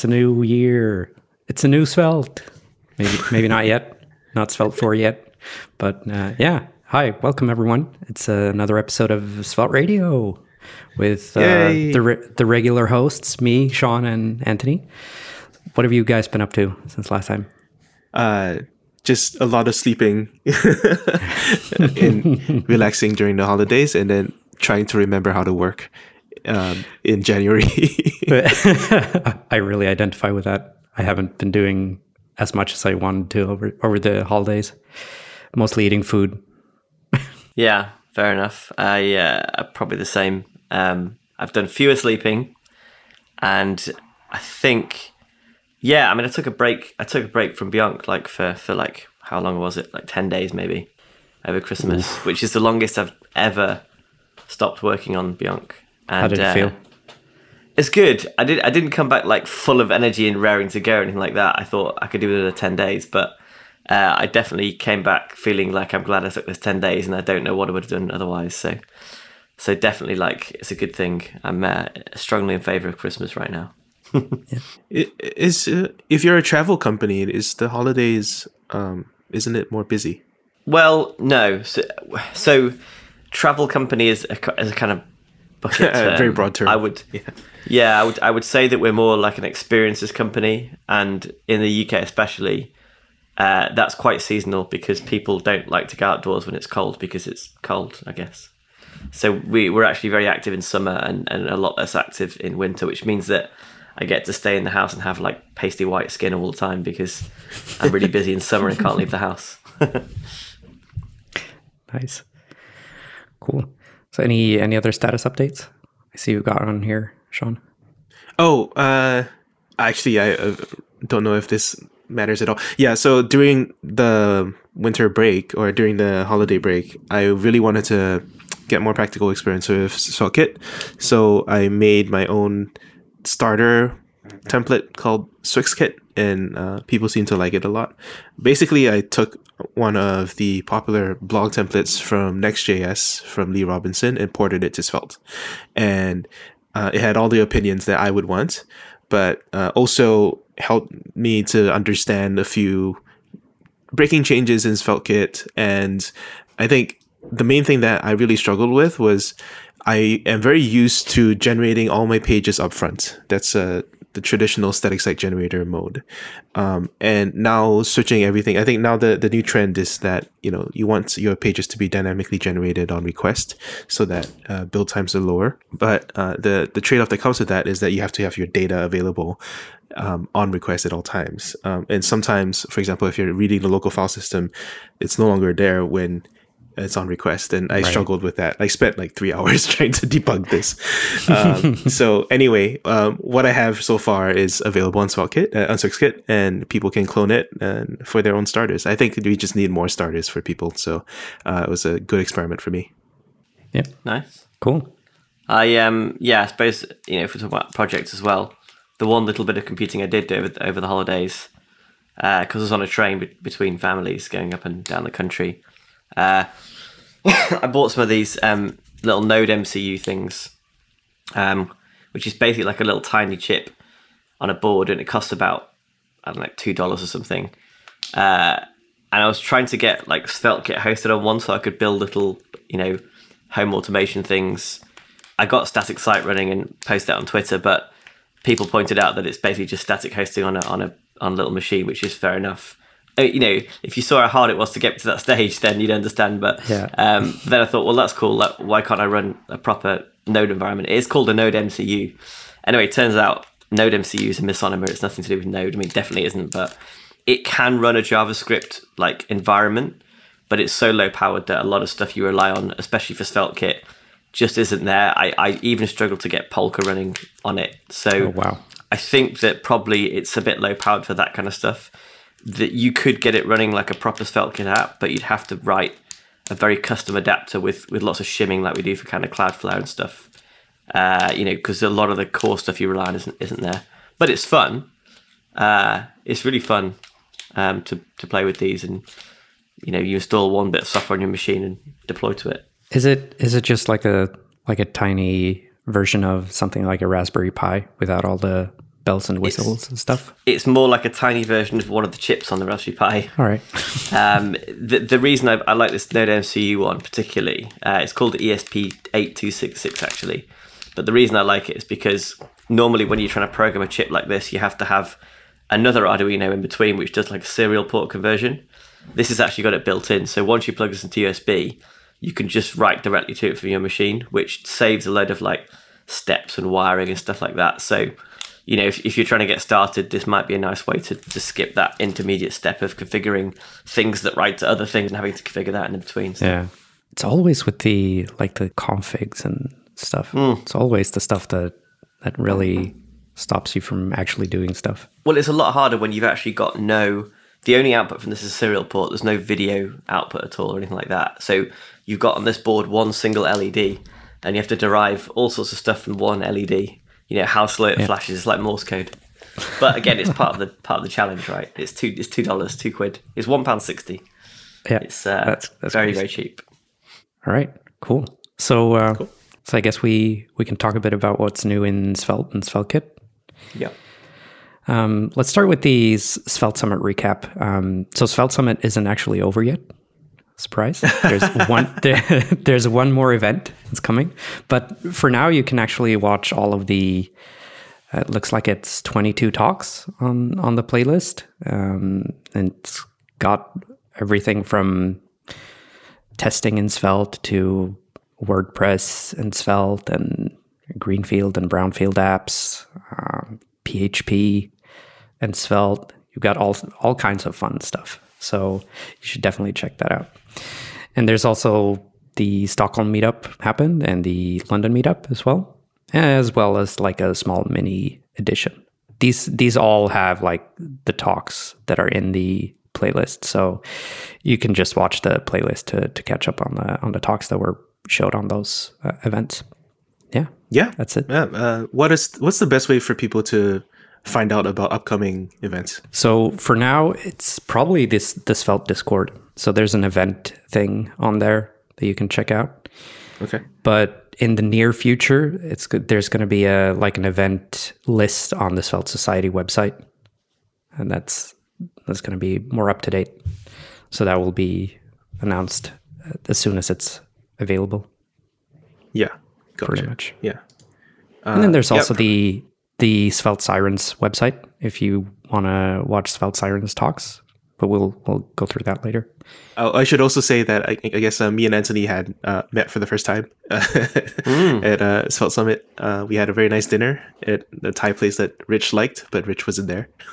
It's a new year. It's a new Svelte. Maybe, maybe not yet. Not Svelte 4 yet. But uh, yeah. Hi, welcome everyone. It's uh, another episode of Svelte Radio with uh, the, re- the regular hosts, me, Sean, and Anthony. What have you guys been up to since last time? Uh, just a lot of sleeping and relaxing during the holidays, and then trying to remember how to work um, in January. I really identify with that. I haven't been doing as much as I wanted to over over the holidays. Mostly eating food. Yeah, fair enough. I uh, probably the same. Um, I've done fewer sleeping, and I think, yeah. I mean, I took a break. I took a break from Beyonk, like for for like how long was it? Like ten days, maybe, over Christmas, which is the longest I've ever stopped working on Beyonk. And, How did it feel? It's good. I did. I didn't come back like full of energy and raring to go or anything like that. I thought I could do it another ten days, but uh, I definitely came back feeling like I'm glad I took this ten days, and I don't know what I would have done otherwise. So, so definitely like it's a good thing. I'm uh, strongly in favor of Christmas right now. It is uh, if you're a travel company, is the holidays um, isn't it more busy? Well, no. So, so travel company is a, is a kind of bucket term. very broad term. I would, Yeah. yeah, I would, I would say that we're more like an experiences company, and in the UK especially, uh, that's quite seasonal because people don't like to go outdoors when it's cold because it's cold, I guess. So we we're actually very active in summer and, and a lot less active in winter, which means that I get to stay in the house and have like pasty white skin all the time because I'm really busy in summer and can't leave the house. Nice. Cool. So any any other status updates? I see you got on here, Sean. Oh, uh, actually, I uh, don't know if this matters at all. Yeah, so during the winter break or during the holiday break, I really wanted to get more practical experience with SvelteKit. So I made my own starter template called swyxkit, and uh, people seem to like it a lot. Basically, I took one of the popular blog templates from Next.js from Lee Robinson and ported it to Svelte. And uh, it had all the opinions that I would want, but uh, also helped me to understand a few breaking changes in SvelteKit. And I think the main thing that I really struggled with was I am very used to generating all my pages upfront. That's uh, the traditional static site generator mode. Um, and now switching everything, I think now the, the new trend is that, you know, you want your pages to be dynamically generated on request so that uh, build times are lower. But uh, the, the trade off that comes with that is that you have to have your data available um, on request at all times. Um, and sometimes, for example, if you're reading the local file system, it's no longer there when it's on request. And I struggled with that. I spent like three hours trying to debug this. Um, so anyway, um, what I have so far is available on SvelteKit, uh, on swyxkit, and people can clone it and for their own starters. I think we just need more starters for people. So uh, it was a good experiment for me. Yep. Nice. Cool. I um yeah, I suppose you know if we're talking about projects as well, the one little bit of computing I did over over the holidays, because I was on a train be- between families going up and down the country. Uh, I bought some of these um, little NodeMCU things, um, which is basically like a little tiny chip on a board, and it costs about I don't know, two dollars or something. Uh, and I was trying to get like SvelteKit hosted on one so I could build little, you know, home automation things. I got static site running and posted it on Twitter, but people pointed out that it's basically just static hosting on a on a on a little machine, which is fair enough. Uh, You know, if you saw how hard it was to get to that stage, then you'd understand. But Yeah. um, then I thought, well, that's cool. Like, why can't I run a proper Node environment? It is called a NodeMCU. Anyway, it turns out NodeMCU is a misnomer. It's nothing to do with Node. I mean, it definitely isn't, but it can run a JavaScript like environment, but it's so low powered that a lot of stuff you rely on, especially for SvelteKit, just isn't there. I, I even struggle to get Polka running on it. So Oh wow. I think that probably it's a bit low powered for that kind of stuff. That you could get it running like a proper SvelteKit app, but you'd have to write a very custom adapter with with lots of shimming like we do for kind of Cloudflare and stuff. Uh, you know, because a lot of the core stuff you rely on isn't isn't there. But it's fun. Uh, it's really fun um, to to play with these, and you know, you install one bit of software on your machine and deploy to it. Is it is it just like a like a tiny version of something like a Raspberry Pi without all the bells and whistles and stuff? It's more like a tiny version of one of the chips on the Raspberry Pi. All right. Um, the, the reason I, I like this NodeMCU one particularly, uh, it's called ESP8266 actually. But the reason I like it is because normally when you're trying to program a chip like this, you have to have another Arduino in between, which does like a serial port conversion. This has actually got it built in. So once you plug this into USB, you can just write directly to it from your machine, which saves a load of like steps and wiring and stuff like that. So, you know, if, if you're trying to get started, this might be a nice way to, to skip that intermediate step of configuring things that write to other things and having to configure that in between. So, Yeah. It's always with the like the configs and stuff. Hmm. It's always the stuff that that really stops you from actually doing stuff. Well, it's a lot harder when you've actually got no. The only output from this is a serial port. There's no video output at all or anything like that. So you've got on this board one single LED, and you have to derive all sorts of stuff from one LED. You know how slow it flashes. It's like Morse code. But again, it's part of the part of the challenge, right? It's two. It's two dollars, two quid. It's one pound sixty. Yeah. It's uh, That's- that's very crazy. very cheap. All right, cool. So, uh, so I guess we we can talk a bit about what's new in Svelte and SvelteKit. Yeah. Um, let's start with the Svelte Summit recap. Um, so, Svelte Summit isn't actually over yet. Surprise! There's one. There, there's one more event that's coming, but for now, you can actually watch all of the. Uh, it looks like it's 22 talks on on the playlist, um, and it's got everything from testing in Svelte to WordPress and Svelte and Greenfield and Brownfield apps, um, PHP and Svelte. You've got all all kinds of fun stuff. So you should definitely check that out. And there's also the Stockholm meetup happened and the London meetup as well, as well as like a small mini edition. These these all have like the talks that are in the playlist, so you can just watch the playlist to to catch up on the on the talks that were showed on those uh, events. Yeah, Yeah, that's it. Yeah. Uh, what is what's the best way for people to find out about upcoming events? So for now, it's probably this this Svelte Discord. So there's an event thing on there that you can check out. Okay. But in the near future, it's good. There's going to be a like an event list on the Svelte Society website, and that's that's going to be more up to date. So that will be announced uh, as soon as it's available, Yeah. pretty much. Yeah. and then there's yep. also the the Svelte Sirens website if you want to watch Svelte Sirens talks. But we'll we'll go through that later. Oh, I should also say that I, I guess uh, me and Anthony had uh, met for the first time Hmm. at uh, Svelte Summit. Uh, we had a very nice dinner at the Thai place that Rich liked, but Rich wasn't there.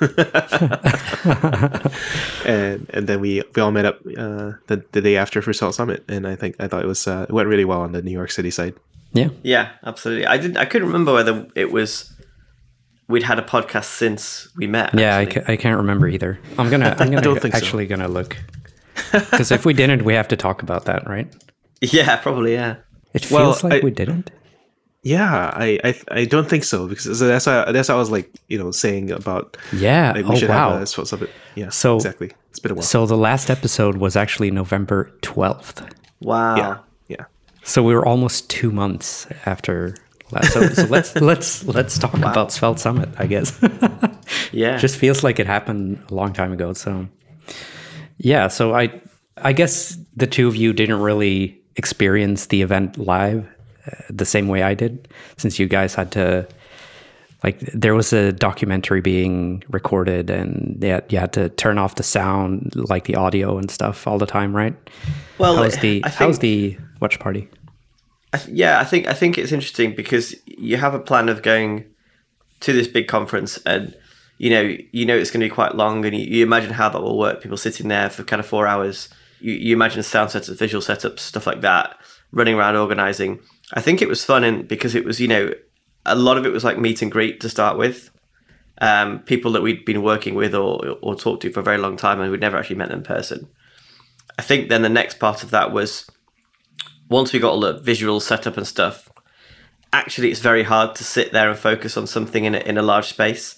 and and then we, we all met up uh, the, the day after for Svelte Summit, and I think I thought it was uh, it went really well on the New York City side. Yeah. Yeah, absolutely. I didn't. I couldn't remember whether it was we'd had a podcast since we met. Yeah, I, ca- I can't remember either. I'm gonna I'm gonna don't think so. actually gonna look because if we didn't, we have to talk about that, right? yeah, probably. Yeah. It feels Well, like I- we didn't. Yeah, I, I I don't think so because that's why that's why I was like you know saying about Yeah. like we oh should wow. have a Svelte Summit. Yeah, So- exactly. It's been a while. so the last episode was actually November 12th. Wow. yeah, yeah. So we were almost two months after. So, so let's let's let's talk about Svelte Summit. I guess. Yeah. just feels like it happened a long time ago. So, yeah. So I, I guess the two of you didn't really experience the event live uh, the same way I did, since you guys had to, like, there was a documentary being recorded, and yeah, you had to turn off the sound, like the audio and stuff, all the time, right? well, How was the I think- the watch party? I th- yeah, I think I think it's interesting because you have a plan of going to this big conference, and you know you know it's going to be quite long, and you, you imagine how that will work. People sitting there for kind of four hours. You, you imagine sound setups, visual setups, stuff like that, running around organizing. I think it was fun, and because it was you know a lot of it was like meet and greet to start with. Um, people that we'd been working with or or talked to for a very long time, and we'd never actually met them in person. I think then the next part of that was once we got all the visual setup and stuff, actually it's very hard to sit there and focus on something in a, in a large space.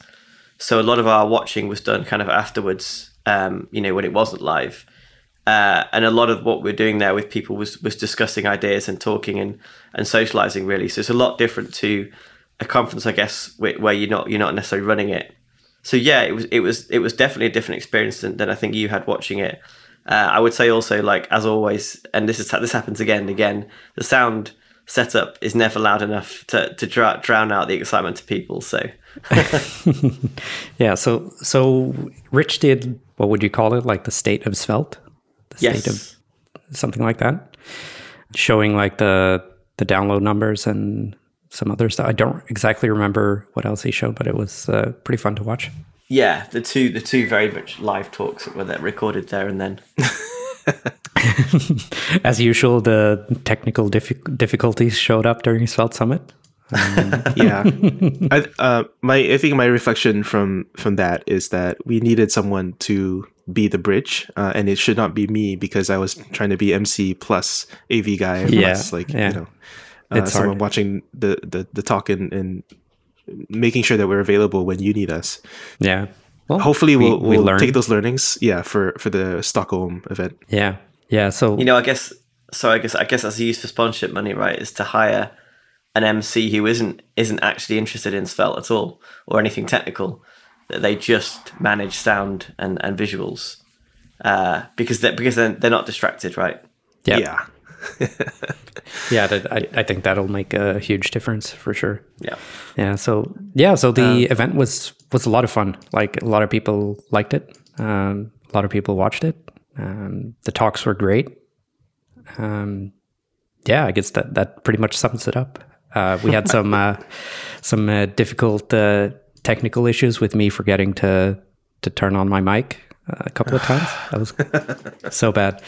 So a lot of our watching was done kind of afterwards, um, you know, when it wasn't live. Uh, and a lot of what we're doing there with people was was discussing ideas and talking and and socializing really. So it's a lot different to a conference, I guess, where, you're not you're not necessarily running it. So yeah, it was it was it was definitely a different experience than, than I think you had watching it. Uh, I would say also like as always, and this is this happens again and again. The sound setup is never loud enough to to drown out the excitement to people. So yeah, so so Rich did what would you call it? Like the state of Svelte the yes. state of something like that, showing like the the download numbers and some other stuff. I don't exactly remember what else he showed, but it was uh, pretty fun to watch. Yeah, the two the two very much live talks that were that recorded there and then. As usual, the technical difficulties showed up during Svelte Summit. Um, yeah, I, uh, my I think my reflection from from that is that we needed someone to be the bridge, uh, and it should not be me because I was trying to be MC plus AV guy yeah, plus like yeah. you know uh, someone hard. watching the, the the talk and, and making sure that we're available when you need us. Yeah. Well, hopefully we'll, we, we'll take those learnings yeah for for the Stockholm event. Yeah. Yeah. So you know, I guess so. I guess I guess that's used for sponsorship money, right? Is to hire an MC who isn't isn't actually interested in Svelte at all or anything technical that they just manage sound and, and visuals uh, because they're, because they're, they're not distracted, right? Yep. Yeah. yeah, that, I, I think that'll make a huge difference for sure. Yeah. Yeah. So yeah, so the um, event was was a lot of fun. Like a lot of people liked it. Um, a lot of people watched it. Um, the talks were great. Um, yeah, I guess that that pretty much sums it up. Uh, we had some uh, some uh, difficult uh, technical issues with me forgetting to to turn on my mic uh, a couple of times. That was so bad.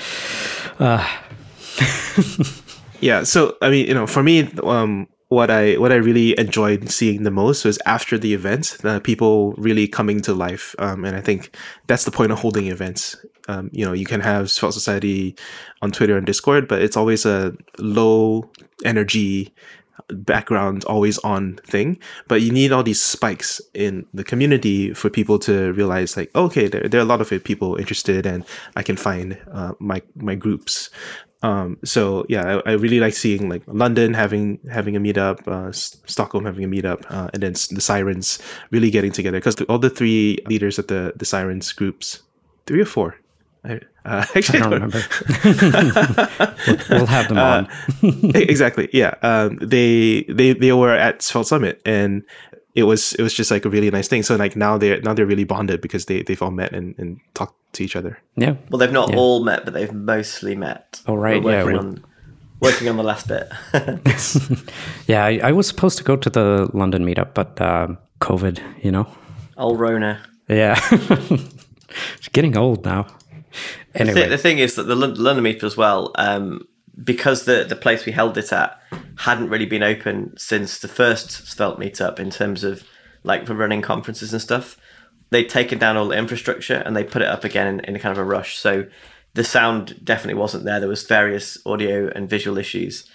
Yeah. So I mean, you know, for me, um, what I what I really enjoyed seeing the most was after the event, uh, people really coming to life, um, and I think that's the point of holding events. Um, you know, you can have Svelte Society on Twitter and Discord, but it's always a low energy background always on thing but you need all these spikes in the community for people to realize like okay there, there are a lot of people interested and i can find uh, my my groups um, so yeah I, I, really like seeing like london having having a meetup uh, stockholm having a meetup uh, and then the sirens really getting together because all the three leaders of the the sirens groups three or four I, uh, actually, I don't remember. we'll, we'll, have them uh, on. exactly. Yeah. Um, they they they were at Svelte Summit, and it was it was just like a really nice thing. So like now they're now they're really bonded because they they've all met and, and talked to each other. Yeah. Well, they've not yeah. all met, but they've mostly met. Oh right. We're yeah. On, working on the last bit. yeah, I, I, was supposed to go to the London meetup, but um, COVID, you know. Old Rona. Yeah. it's getting old now. Anyway. The, th- the, thing is that the London meetup as well, um, because the the place we held it at hadn't really been open since the first Svelte meetup in terms of like for running conferences and stuff. They'd taken down all the infrastructure and they put it up again in, in kind of a rush. So the sound definitely wasn't there. There was various audio and visual issues.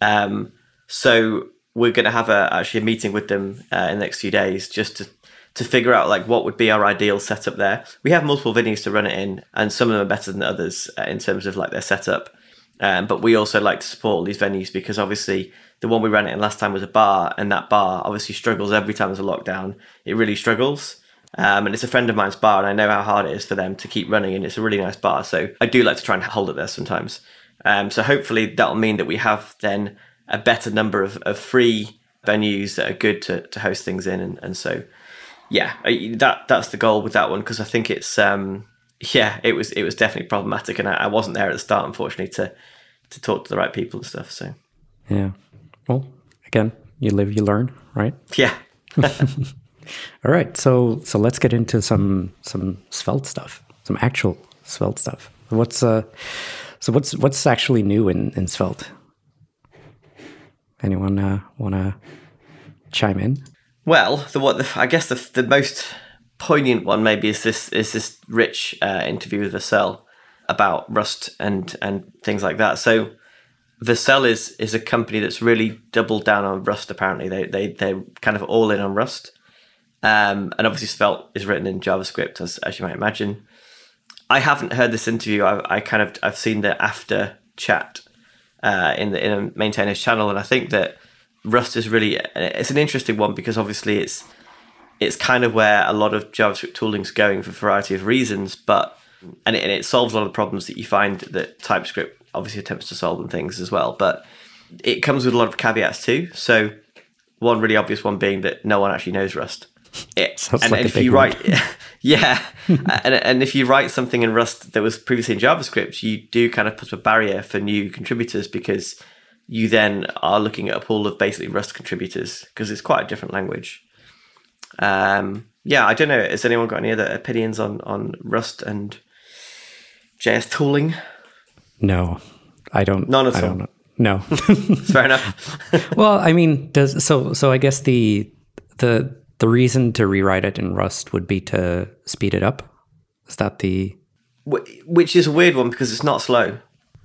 Um, so we're going to have a actually a meeting with them uh, in the next few days just to to figure out like what would be our ideal setup there. We have multiple venues to run it in, and some of them are better than others uh, in terms of like their setup. Um, but we also like to support all these venues because obviously the one we ran it in last time was a bar, and that bar obviously struggles every time there's a lockdown. It really struggles. Um, and it's a friend of mine's bar, and I know how hard it is for them to keep running, and it's a really nice bar. So I do like to try and hold it there sometimes. Um, so hopefully that'll mean that we have then a better number of, of free venues that are good to, to host things in, and, and so yeah, that that's the goal with that one because I think it's um, yeah, it was it was definitely problematic, and I, I, wasn't there at the start, unfortunately, to to talk to the right people and stuff. So yeah, well, again, you live, you learn, right? Yeah. All right, so so let's get into some some svelte stuff, some actual svelte stuff. What's uh, so what's what's actually new in in svelte? Anyone uh, want to chime in? Well, the what the, I guess the the most poignant one maybe is this is this rich uh, interview with Vercel about Rust and and things like that. So Vercel is is a company that's really doubled down on Rust. Apparently, they they they're kind of all in on Rust, um, and obviously Svelte is written in JavaScript, as as you might imagine. I haven't heard this interview. I, I kind of I've seen the after chat uh, in the in a maintainer's channel, and I think that Rust is really it's an interesting one because obviously it's it's kind of where a lot of JavaScript tooling is going for a variety of reasons, but and it, and it solves a lot of problems that you find that TypeScript obviously attempts to solve and things as well. But it comes with a lot of caveats too. So one really obvious one being that no one actually knows Rust. It, and, like and if you one. write, yeah, and, and if you write something in Rust that was previously in JavaScript, you do kind of put a barrier for new contributors because you then are looking at a pool of basically Rust contributors because it's quite a different language. Um, yeah, I don't know. Has anyone got any other opinions on on Rust and JS tooling? No, I don't. None at I all. don't. No. Fair enough. well, I mean, does so? So I guess the the the reason to rewrite it in Rust would be to speed it up. Is that the? Which is a weird one because it's not slow.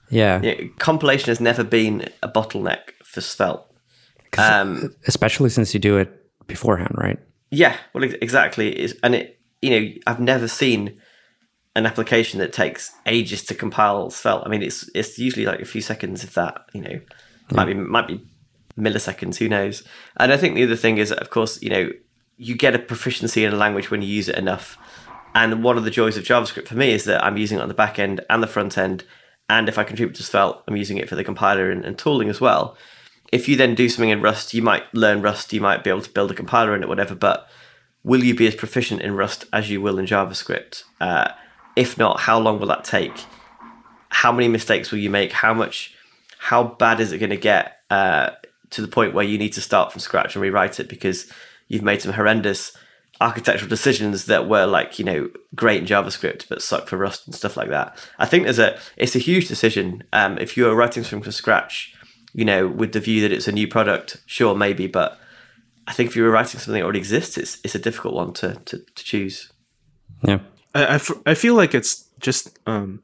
Yeah, Yeah, compilation has never been a bottleneck for Svelte. Um, especially since you do it beforehand, right? Yeah, well, exactly. Is and it, you know, I've never seen an application that takes ages to compile Svelte. I mean, it's it's usually like a few seconds, if that. You know, might be might be milliseconds. Who knows? And I think the other thing is, of course, you know, you get a proficiency in a language when you use it enough. And one of the joys of JavaScript for me is that I'm using it on the back end and the front end. And if I contribute to Svelte, I'm using it for the compiler and, and tooling as well. If you then do something in Rust, you might learn Rust, you might be able to build a compiler in it, whatever. But will you be as proficient in Rust as you will in JavaScript? Uh, if not, how long will that take? How many mistakes will you make? How much? How bad is it going to get uh, to the point where you need to start from scratch and rewrite it because you've made some horrendous architectural decisions that were like you know great in JavaScript but suck for Rust and stuff like that. I think there's a it's a huge decision. Um, if you are writing something from scratch, you know, with the view that it's a new product, sure maybe, but I think if you were writing something that already exists, it's it's a difficult one to to, to choose. Yeah. I, I f- I feel like it's just um,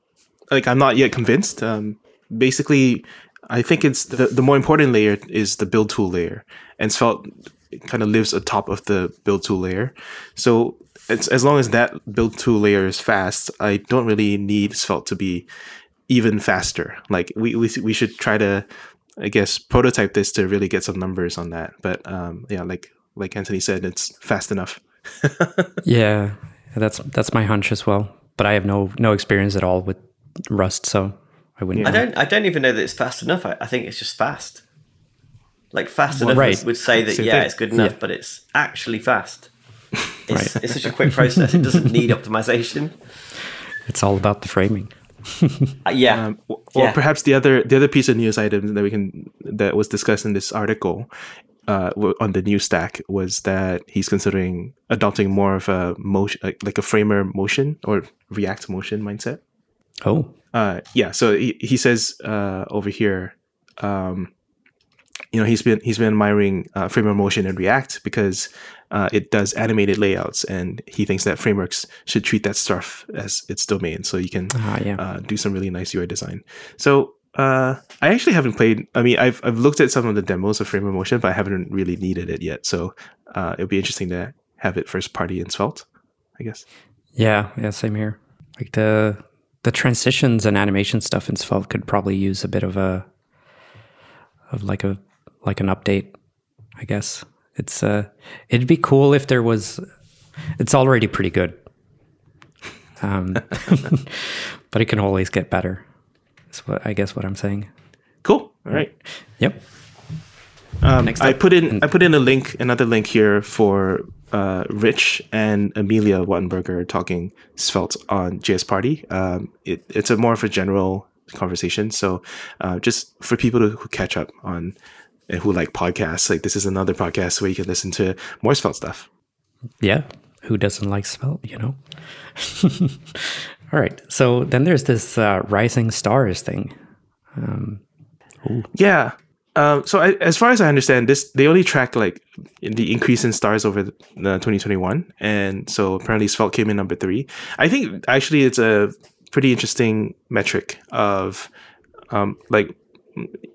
like I'm not yet convinced. Um, basically, I think it's the, the more important layer is the build tool layer, and Svelte kind of lives atop of the build tool layer. So it's, as long as that build tool layer is fast, I don't really need Svelte to be even faster. Like we we, we should try to, I guess, prototype this to really get some numbers on that. But um, yeah, like like Anthony said, it's fast enough. Yeah, that's that's my hunch as well. But I have no no experience at all with Rust, so I wouldn't. I know. don't I don't even know that it's fast enough. I, I think it's just fast. Like fast Well, enough right. would, would say that Same yeah, thing. it's good enough, Yeah. but it's actually fast. It's, Right. it's such a quick process. It doesn't need optimization. It's all about the framing. Uh, yeah, Um, or or Yeah. perhaps the other the other piece of news item that we can that was discussed in this article uh, on the New Stack was that he's considering adopting more of a motion like, like a framer motion or React motion mindset. Oh, Uh, yeah, so he, he says uh, over here, um, you know, he's been he's been admiring uh, framer motion and React because uh, it does animated layouts, and he thinks that frameworks should treat that stuff as its domain, so you can ah, yeah. uh, do some really nice UI design. So uh, I actually haven't played. I mean, I've I've looked at some of the demos of Framer Motion, but I haven't really needed it yet. So uh, it'll be interesting to have it first party in Svelte, I guess. Yeah, yeah, same here. Like the the transitions and animation stuff in Svelte could probably use a bit of a of like a like an update. I guess it's uh it'd be cool if there was. It's already pretty good, um, but it can always get better. That's what I guess what I'm saying. Cool. All right. Yep. Um, Next I put in I put in a link, another link here for uh, Rich and Amelia Wattenberger talking Svelte on JS Party. Um, it, it's a more of a general conversation, so uh, just for people to, who catch up on and who like podcasts, like this is another podcast where you can listen to more Svelte stuff. Yeah. Who doesn't like Svelte, you know? All right. So then there's this uh, Rising Stars thing. Yeah. Um, so I, as far as I understand, this they only track like the increase in stars over the, the 2021, and so apparently Svelte came in number three. I think actually it's a pretty interesting metric of um, like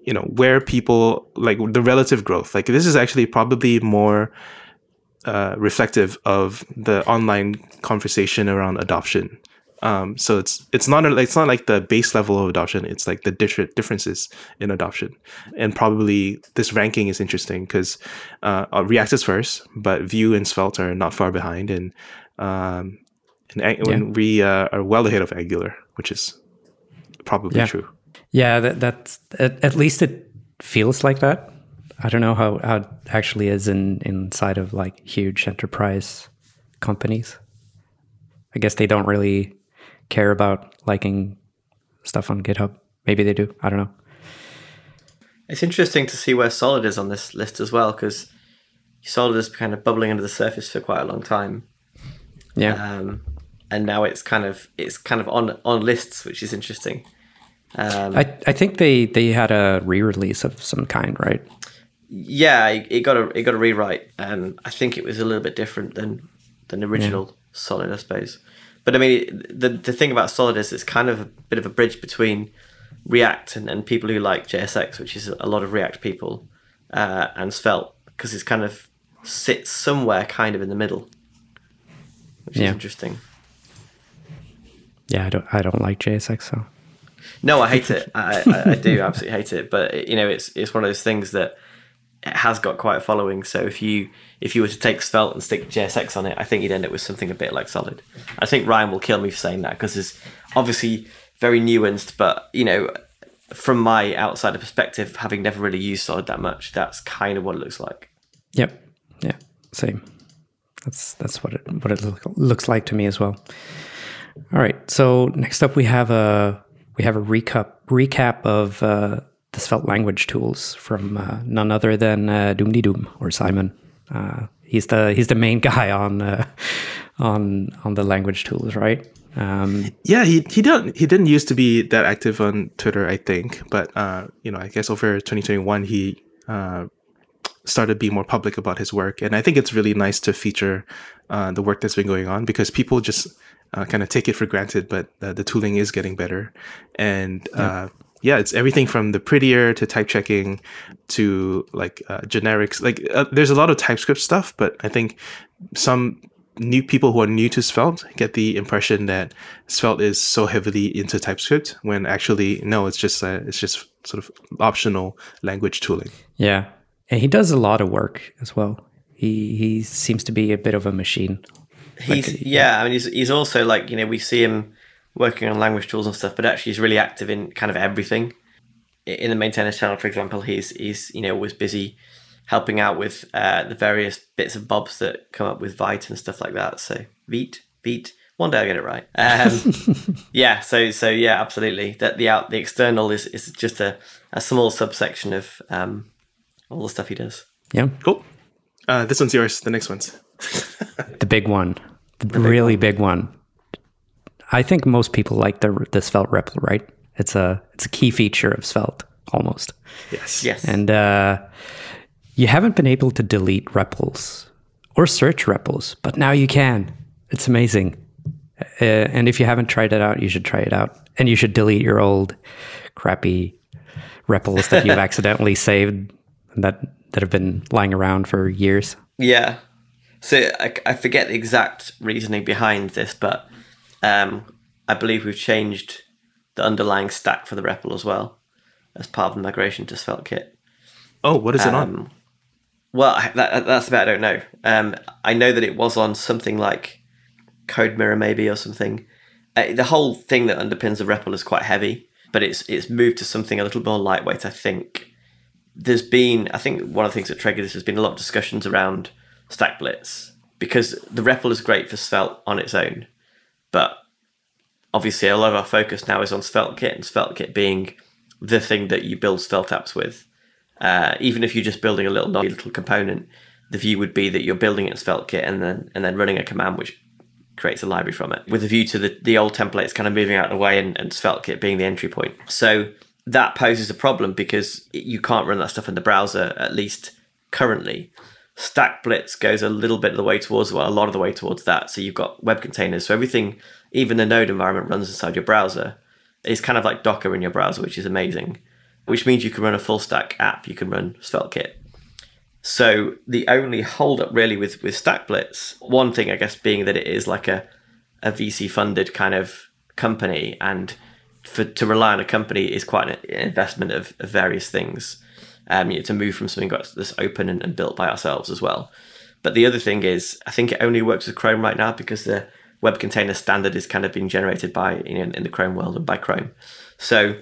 you know where people like the relative growth. Like this is actually probably more uh, reflective of the online conversation around adoption Um, so it's it's not a, it's not like the base level of adoption. It's like the different differences in adoption, and probably this ranking is interesting because uh, React is first, but Vue and Svelte are not far behind, and um, and Ang- when we uh, are well ahead of Angular, which is probably Yeah. true. Yeah, that, that's at, at least it feels like that. I don't know how, how it actually is in inside of like huge enterprise companies. I guess they don't really care about liking stuff on GitHub. Maybe they do. I don't know. It's interesting to see where Solid is on this list as well, because Solid has been kind of bubbling under the surface for quite a long time, Yeah. um, and now it's kind of it's kind of on on lists, which is interesting. Um, I, I think they, they had a re-release of some kind, right? yeah, it, it got a it got a rewrite, and I think it was a little bit different than than the original Solid, I suppose. But I mean, the the thing about Solid is it's kind of a bit of a bridge between React and, and people who like JSX, which is a lot of React people, uh, and Svelte, because it's kind of sits somewhere kind of in the middle, which Yeah. is interesting. Yeah, I don't I don't like JSX, so No, I hate it. I, I, I do absolutely hate it. But you know, it's it's one of those things that it has got quite a following. So if you if you were to take Svelte and stick JSX on it, I think you'd end up with something a bit like Solid. I think Ryan will kill me for saying that because it's obviously very nuanced. But you know, from my outsider perspective, having never really used Solid that much, that's kind of what it looks like. Yep. Yeah. Same. That's that's what it what it look, looks like to me as well. All right. So next up we have a we have a recap recap of uh, the Svelte language tools from uh, none other than uh, dummdidumm or Simon. Uh, he's the he's the main guy on uh, on on the language tools, right? Um, Yeah, he he don't he didn't used to be that active on Twitter, I think, but uh, you know, I guess over 2021 he uh, started being more public about his work, and I think it's really nice to feature uh, the work that's been going on because people just uh, kind of take it for granted, but uh, the tooling is getting better, and uh, yeah, it's everything from the prettier to type checking to like uh, generics. Like uh, there's a lot of TypeScript stuff, but I think some new people who are new to Svelte get the impression that Svelte is so heavily into TypeScript when actually no, it's just uh, it's just sort of optional language tooling. yeah, and he does a lot of work as well. He he seems to be a bit of a machine. He's yeah, I mean he's he's also like you know we see him working on language tools and stuff, but actually he's really active in kind of everything. In the maintainers channel, for example, he's he's you know always busy helping out with uh, the various bits and bobs that come up with Vite and stuff like that. So Vite, Vite. One day I'll get it right. Um, yeah, so so yeah, absolutely. That the out the external is is just a, a small subsection of um, all the stuff he does. Yeah, Cool. Uh, this one's yours. The next one's. the big one, the, really big one. I think most people like the the Svelte REPL, right? It's a it's a key feature of Svelte almost. Yes. Yes. And uh, you haven't been able to delete REPLs or search REPLs, but now you can. It's amazing. Uh, and if you haven't tried it out, you should try it out. And you should delete your old crappy REPLs that you've accidentally saved that that have been lying around for years. Yeah. So I, I forget the exact reasoning behind this, but um, I believe we've changed the underlying stack for the REPL as well as part of the migration to SvelteKit. Oh, what is it on? Um, well, that, that's about I don't know. Um, I know that it was on something like CodeMirror maybe or something. Uh, the whole thing that underpins the REPL is quite heavy, but it's it's moved to something a little more lightweight. I think there's been I think one of the things that triggered this has been a lot of discussions around StackBlitz because the REPL is great for Svelte on its own, but obviously a lot of our focus now is on SvelteKit and SvelteKit being the thing that you build Svelte apps with. Uh, even if you're just building a little little component, the view would be that you're building it in SvelteKit and then and then running a command which creates a library from it, with a view to the, the old templates kind of moving out of the way and, and SvelteKit being the entry point. So that poses a problem because you can't run that stuff in the browser, at least currently. StackBlitz goes a little bit of the way towards, well, a lot of the way towards that. So you've got web containers. So everything, even the node environment, runs inside your browser. It's kind of like Docker in your browser, which is amazing. Which means you can run a full stack app. You can run SvelteKit. So the only holdup really with with StackBlitz, one thing I guess being that it is like a a VC funded kind of company, and for to rely on a company is quite an investment of, of various things. Um, you know, to move from something that's open and, and built by ourselves as well. But the other thing is, I think it only works with Chrome right now because the web container standard is kind of being generated by you know in the Chrome world and by Chrome. So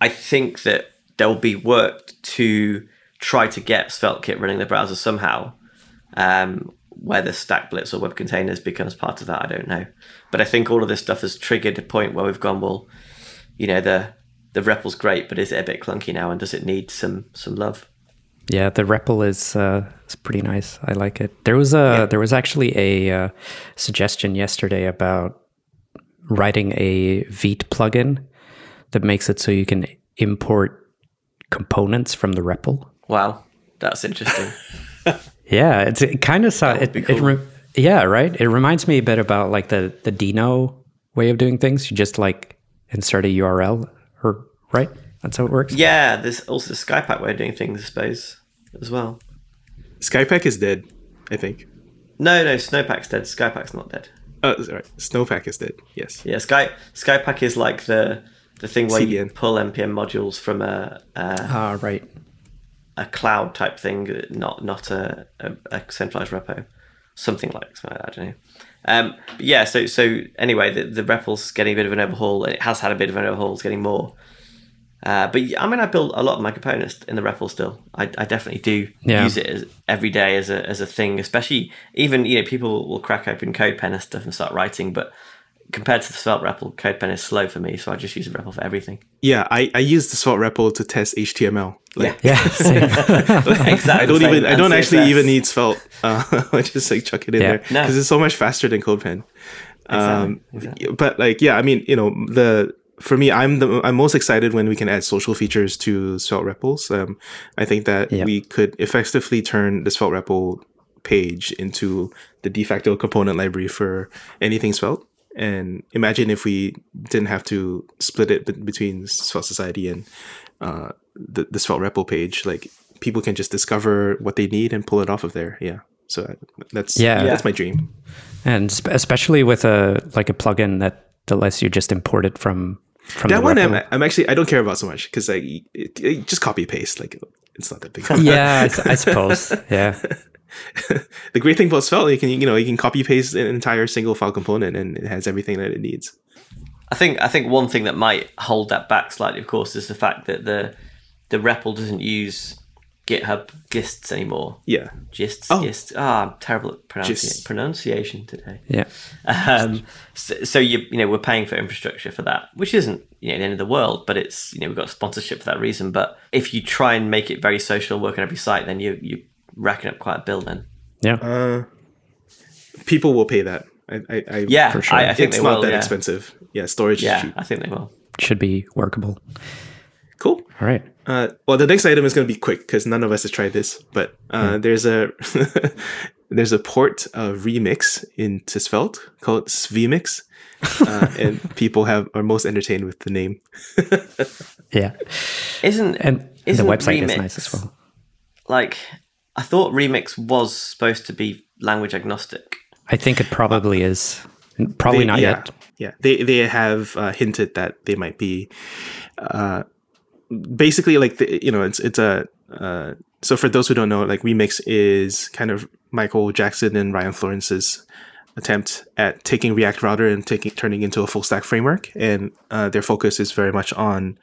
I think that there will be work to try to get SvelteKit running the browser somehow. Um, whether StackBlitz or web containers becomes part of that, I don't know. But I think all of this stuff has triggered a point where we've gone, well, you know, the the REPL's great, but is it a bit clunky now, and does it need some some love? Yeah, the REPL is uh, is pretty nice. I like it. There was a yeah. there was actually a uh, suggestion yesterday about writing a Vite plugin that makes it so you can import components from the REPL. Wow, that's interesting. yeah, it's it kind of it, cool. it re- yeah right. It reminds me a bit about like the the Deno way of doing things. You just like insert a URL or right. That's how it works. Yeah, there's also the Skypack way of doing things, I suppose, as well. Skypack is dead, I think. No, no, Snowpack's dead. Skypack's not dead. Oh, right. Snowpack is dead. Yes. Yeah, Sky Skypack is like the the thing where CDN. you pull npm modules from a, a ah right a cloud type thing, not not a, a, a centralized repo, something like that. I don't know. Um, yeah, so so anyway, the, the REPL's getting a bit of an overhaul, and it has had a bit of an overhaul. It's getting more. Uh, but I mean, I build a lot of my components in the REPL still. I, I definitely do yeah. use it as, every day as a as a thing. Especially even you know people will crack open CodePen and stuff and start writing, but compared to the Svelte REPL, CodePen is slow for me, so I just use the REPL for everything. Yeah, I, I use the Svelte REPL to test HTML. Like, yeah, yeah exactly. I don't even I don't CSS. actually even need Svelte. Uh, I just like chuck it in yeah. there because no. it's so much faster than CodePen. Um, exactly. But like, yeah, I mean, you know, the for me, I'm the I'm most excited when we can add social features to Svelte REPLs. Um, I think that yep. we could effectively turn the Svelte REPL page into the de facto component library for anything Svelte. And imagine if we didn't have to split it between Svelte Society and uh, the, the Svelte REPL page. Like people can just discover what they need and pull it off of there. Yeah. So uh, that's yeah, that's my dream. And especially with a like a plugin that, that lets you just import it from from that one. I'm, I'm, actually I don't care about so much because like it, it, just copy paste. Like it's not that big. yeah, I, I suppose. Yeah. the great thing about Svelte, you can you know you can copy paste an entire single file component and it has everything that it needs. I think I think one thing that might hold that back slightly, of course, is the fact that the the REPL doesn't use GitHub gists anymore. Yeah, gists, oh. gists. Ah, I'm terrible at pronunci- pronunciation today. Yeah. Um, so, so, you you know we're paying for infrastructure for that, which isn't you know the end of the world, but it's you know we've got sponsorship for that reason. But if you try and make it very social, work on every site, then you you racking up quite a bill then. Yeah. Uh, people will pay that. I, I, I yeah, for sure. I, I think it's not will, that yeah. expensive. Yeah, storage. Yeah, I think they will. Should be workable. Cool. All right. Uh, well, the next item is going to be quick because none of us has tried this. But uh, hmm. there's a there's a port of Remix into Svelte called Svemix, uh, and people have are most entertained with the name. yeah. Isn't and isn't the website Remix, is nice as well. Like I thought Remix was supposed to be language agnostic. I think it probably is. Probably they, not yeah, yet. Yeah, they they have uh, hinted that they might be. Uh, basically, like the, you know, it's it's a. Uh, so for those who don't know, like Remix is kind of Michael Jackson and Ryan Florence's attempt at taking React Router and taking turning into a full stack framework, and uh, their focus is very much on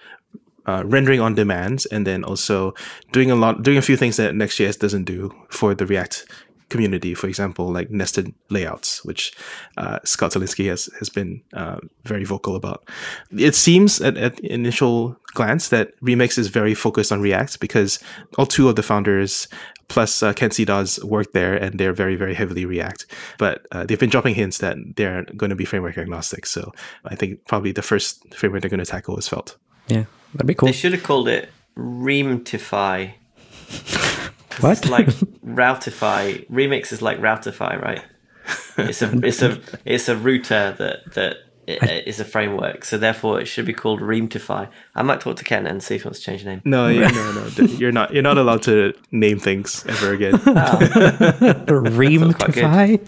uh, rendering on demand and then also doing a lot doing a few things that Next.js doesn't do for the React community. For example, like nested layouts, which uh, Scott Tolinski has has been uh, very vocal about. It seems at, at initial glance that Remix is very focused on React because all two of the founders plus uh, Kent C. Dodds work there and they're very very heavily React. But uh, they've been dropping hints that they're going to be framework agnostic. So I think probably the first framework they're going to tackle is Svelte. Yeah, that'd be cool. They should have called it Reamtify. what? It's like Routify. Remix is like Routify, right? It's a it's a it's a router that that i- is a framework, so therefore it should be called Reamtify. I might talk to Ken and see if he wants to change the name. No, you- no, no. th- You're not. You're not allowed to name things ever again. Oh. Reamtify?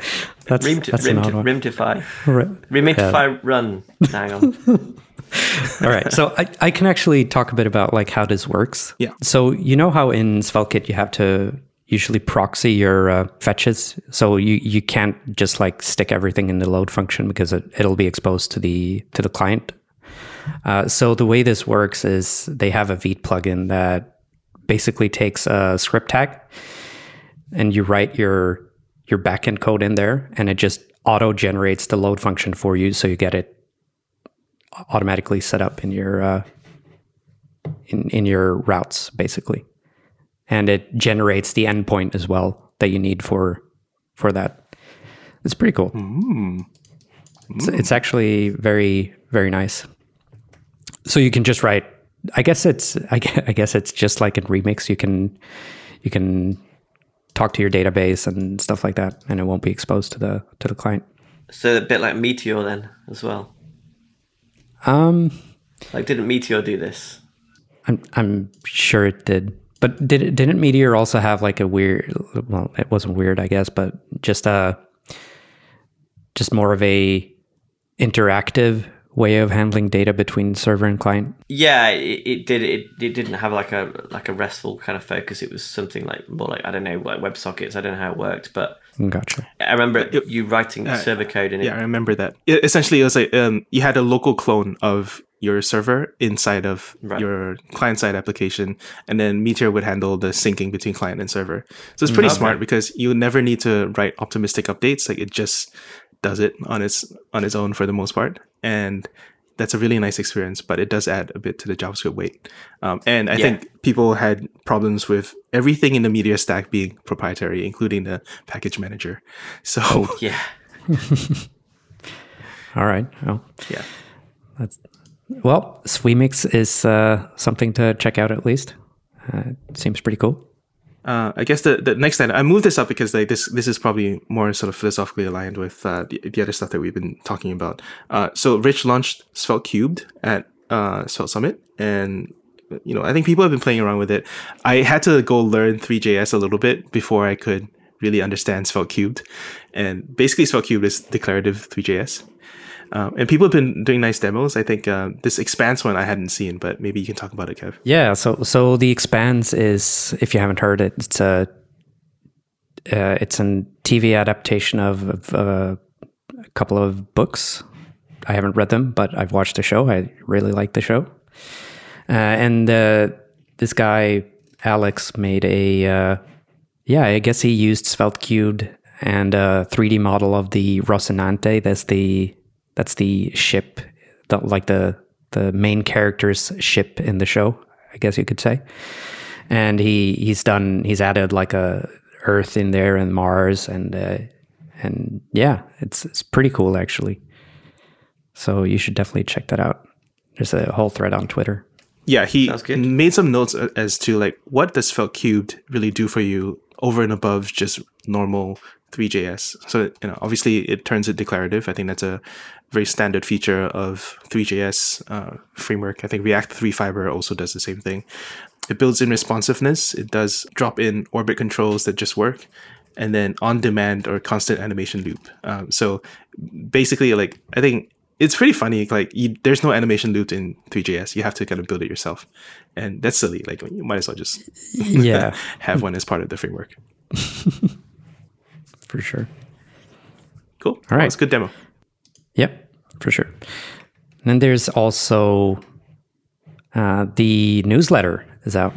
That's, Reamti- that's an odd Reamti- one. Reamtify. Right. Reamtify run. Hang on. All right. So I, I can actually talk a bit about like how this works. Yeah. So you know how in SvelteKit you have to usually proxy your uh, fetches. So you, you can't just like stick everything in the load function because it, it'll be exposed to the to the client. Uh, so the way this works is they have a Vite plugin that basically takes a script tag and you write your your backend code in there and it just auto generates the load function for you so you get it automatically set up in your uh, in in your routes basically, and it generates the endpoint as well that you need for for that. It's pretty cool. It's, it's actually very very nice. So you can just write. I guess it's I gue- I guess it's just like in Remix. You can you can talk to your database and stuff like that, and it won't be exposed to the to the client. So a bit like Meteor then as well. Um, Like, didn't Meteor do this? I'm I'm sure it did. But did it, didn't Meteor also have like a weird? Well, it wasn't weird, I guess, but just a just more of a interactive way of handling data between server and client. Yeah, it, it did. It, it didn't have like a like a restful kind of focus. It was something like more like I don't know, like WebSockets. I don't know how it worked, but Gotcha. I remember you writing the server code in it. yeah, I remember that. I- essentially, it was like um, you had a local clone of your server inside of Right. your client side application, and then Meteor would handle the syncing between client and server. So it's pretty Okay. smart because you never need to write optimistic updates. Like it just does it on its on its own for the most part, and that's a really nice experience. But it does add a bit to the JavaScript weight. Um, and I Yeah. think people had problems with everything in the Meteor stack being proprietary, including the package manager. So Yeah, All right. Oh, yeah. well, Svemix is uh, something to check out at least. Uh, it seems pretty cool. Uh, I guess the, the next thing I moved this up because like this this is probably more sort of philosophically aligned with uh, the, the other stuff that we've been talking about. Uh, so Rich launched Svelte Cubed at uh, Svelte Summit, and you know I think people have been playing around with it. I had to go learn Three.js a little bit before I could really understand Svelte Cubed, and basically Svelte Cubed is declarative Three.js. Um, and people have been doing nice demos. I think uh, this expanse one I hadn't seen, but maybe you can talk about it, Kev. Yeah, so so the expanse is if you haven't heard it, it's a uh, it's a TV adaptation of, of uh, a couple of books. I haven't read them, but I've watched the show. I really like the show. Uh, and uh, this guy Alex made a uh, yeah, I guess he used Svelte Cubed and a 3D model of the Rocinante. That's the that's the ship, the, like the the main character's ship in the show. I guess you could say. And he he's done he's added like a Earth in there and Mars and uh, and yeah, it's it's pretty cool actually. So you should definitely check that out. There's a whole thread on Twitter. Yeah, he made some notes as to like what does Svelte Cubed really do for you over and above just normal Three.js. So you know, obviously it turns it declarative. I think that's a very standard feature of Three.js uh, framework. I think React Three Fiber also does the same thing. It builds in responsiveness. It does drop in orbit controls that just work, and then on demand or constant animation loop. Um, so basically, like I think it's pretty funny. Like you, there's no animation loop in Three.js. You have to kind of build it yourself, and that's silly. Like you might as well just Yeah, have one as part of the framework. for sure. Cool. All right. it's a good demo. Yep, for sure. And then there's also uh, the newsletter is out,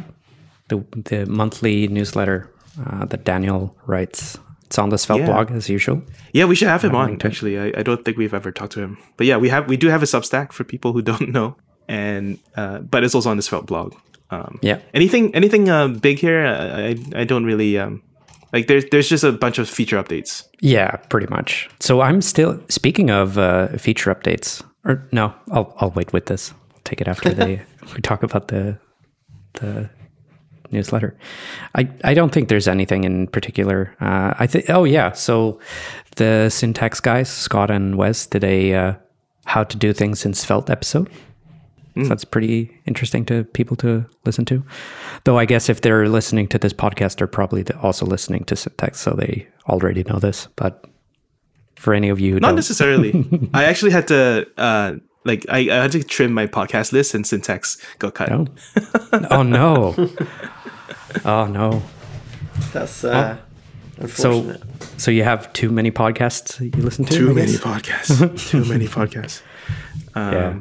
the the monthly newsletter uh, that Daniel writes. It's on the Svelte Yeah. blog as usual. Yeah, we should have him on. Actually, I, I don't think we've ever talked to him, but yeah, we have. We do have a Substack for people who don't know, and uh, but it's also on the Svelte blog. Um, Yeah. anything anything uh, big here? I I, don't really um, like. There's there's just a bunch of feature updates. Yeah, pretty much. So I'm still speaking of uh, feature updates. Or no, I'll I'll wait with this. I'll take it after they we talk about the the newsletter. I I don't think there's anything in particular. Uh, I think. Oh yeah. So the syntax guys, Scott and Wes, did a uh, how to do things in Svelte episode. So that's pretty interesting to people to listen to. Though I guess if they're listening to this podcast, they're probably also listening to Syntax, so they already know this. But for any of you who Not don't, necessarily. I actually had to uh like I, I had to trim my podcast list and syntax got cut. no. oh no, oh no. That's uh, So, unfortunate. so you have too many podcasts you listen to? Too many podcasts. Too many podcasts. Um, Yeah.